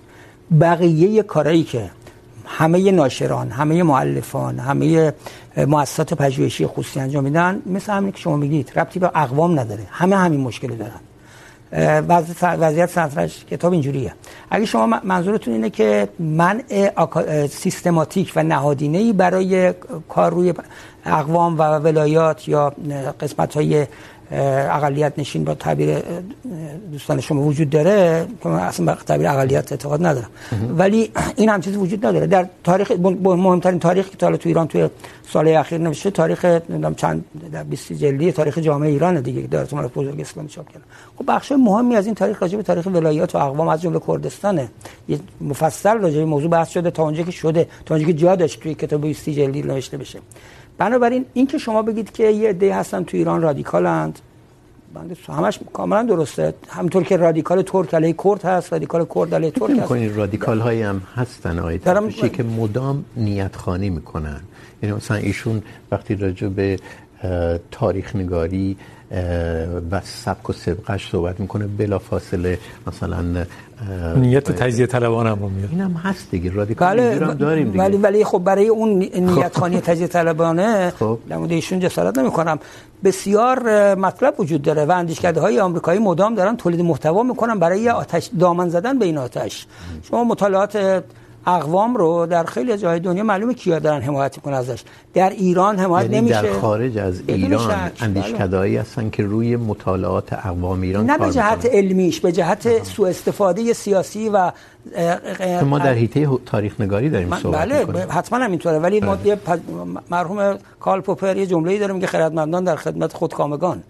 بقیه کارهایی که همه ناشران، همه معلفان همه مؤسسات پژوهشی خصوصی انجام میدن، مثل همین که شما میگید، ربطی به اقوام نداره. همه همین مشکل دارن. وضعیت سنترش کتاب اینجوریه. اگه شما منظورتون اینه که منع سیستماتیک و نهادینه برای کار روی اقوام و ولایات یا قسمت های اقلیت نشین با تعبیر دوستان شما وجود داره که من اصلا به تعبیر اقلیت اعتقاد ندارم. ولی این هم چیزی وجود نداره. در تاریخ مهمترین تاریخی که تا تو ایران توی سال اخیر نوشته تاریخ نمیدونم چند در 20 جلدی تاریخ جامعه ایران دیگه دارت مال بزرگ اسلامی چاپ کرده خب بخش مهمی از این تاریخ راجع به تاریخ ولایات و اقوام از جمله کردستانه. یه مفصل راجع به موضوع بحث شده تا اونجا که شده تا اونجا که جا داشت توی کتاب 20 جلدی نوشته بشه. بنابراین این که شما بگید که یه عده هستن تو ایران رادیکالند بنده همش کاملا درسته. همونطور که رادیکال ترک علیه کرد هست رادیکال کرد علیه ترک هست. میکنین رادیکال هایی هم هستن آقای تفریشی که مدام نیت خانی میکنن؟ یعنی مثلا ایشون وقتی راجع به تاریخ نگاری و سبک و سبقش صحبت میکنه. بلا فاصله مثلا نیت تجزیه طلبان هم میاد. اینم هست دیگه. رادیکال بله داریم دیگه. ولی ولی خب برای اون نیت خانی تجزیه طلبانه خب. مورد ایشون جسارت نمیکنم. بسیار مطلب وجود داره و اندیشکده های آمریکایی مدام دارن تولید محتوا میکنن برای آتش دامن زدن به این آتش. شما مطالعات اقوام رو در خیلی از جاهای دنیا معلومه کیا دارن حمایت میکنن ازش. در ایران حمایت یعنی نمیشه. در خارج از ایران اندیشکدهایی هستن که روی مطالعات اقوام ایران نه به جهت علمیش به جهت سوء استفاده سیاسی و ما در حیطه تاریخ نگاری داریم صحبت بله میکنیم. حتما همینطوره. ولی ما یه مرحوم کارل پوپر یه جمله‌ای داره میگه خردمندان در خدمت خودکامگان.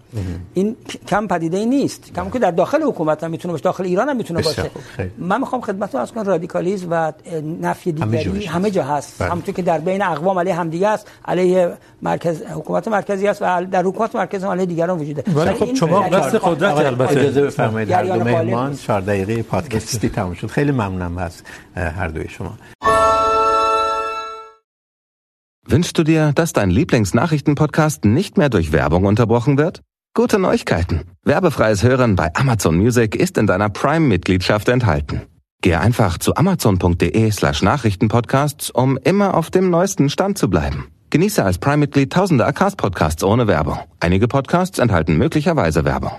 این کم پدیده ای نیست. کم که در داخل حکومت هم میتونه باشه. داخل ایران هم میتونه باشه. من میخوام خدمتتون عرض کنم رادیکالیسم و نفی دیگری همه جا هست. همونطور که در بین اقوام علیه همدیگه است علیه مرکز حکومت مرکزی است و در حکومت مرکزی هم علیه دیگران وجود داره. ولی خب شما قصد قدرت البته. اجازه بفرمایید. هر دو مهمان 4 دقیقه پادکستی <laughs> تموم شد. خیلی ممنونم از هر دوی شما Wünschst du dir, dass dein Lieblingsnachrichtenpodcast nicht mehr durch Werbung unterbrochen wird? Gute Neuigkeiten. Werbefreies Hören bei Amazon Music ist in deiner Prime-Mitgliedschaft enthalten. Gehe einfach zu amazon.de slash Nachrichtenpodcasts, um immer auf dem neuesten Stand zu bleiben. Genieße als Prime-Mitglied tausende Acast-Podcasts ohne Werbung. Einige Podcasts enthalten möglicherweise Werbung.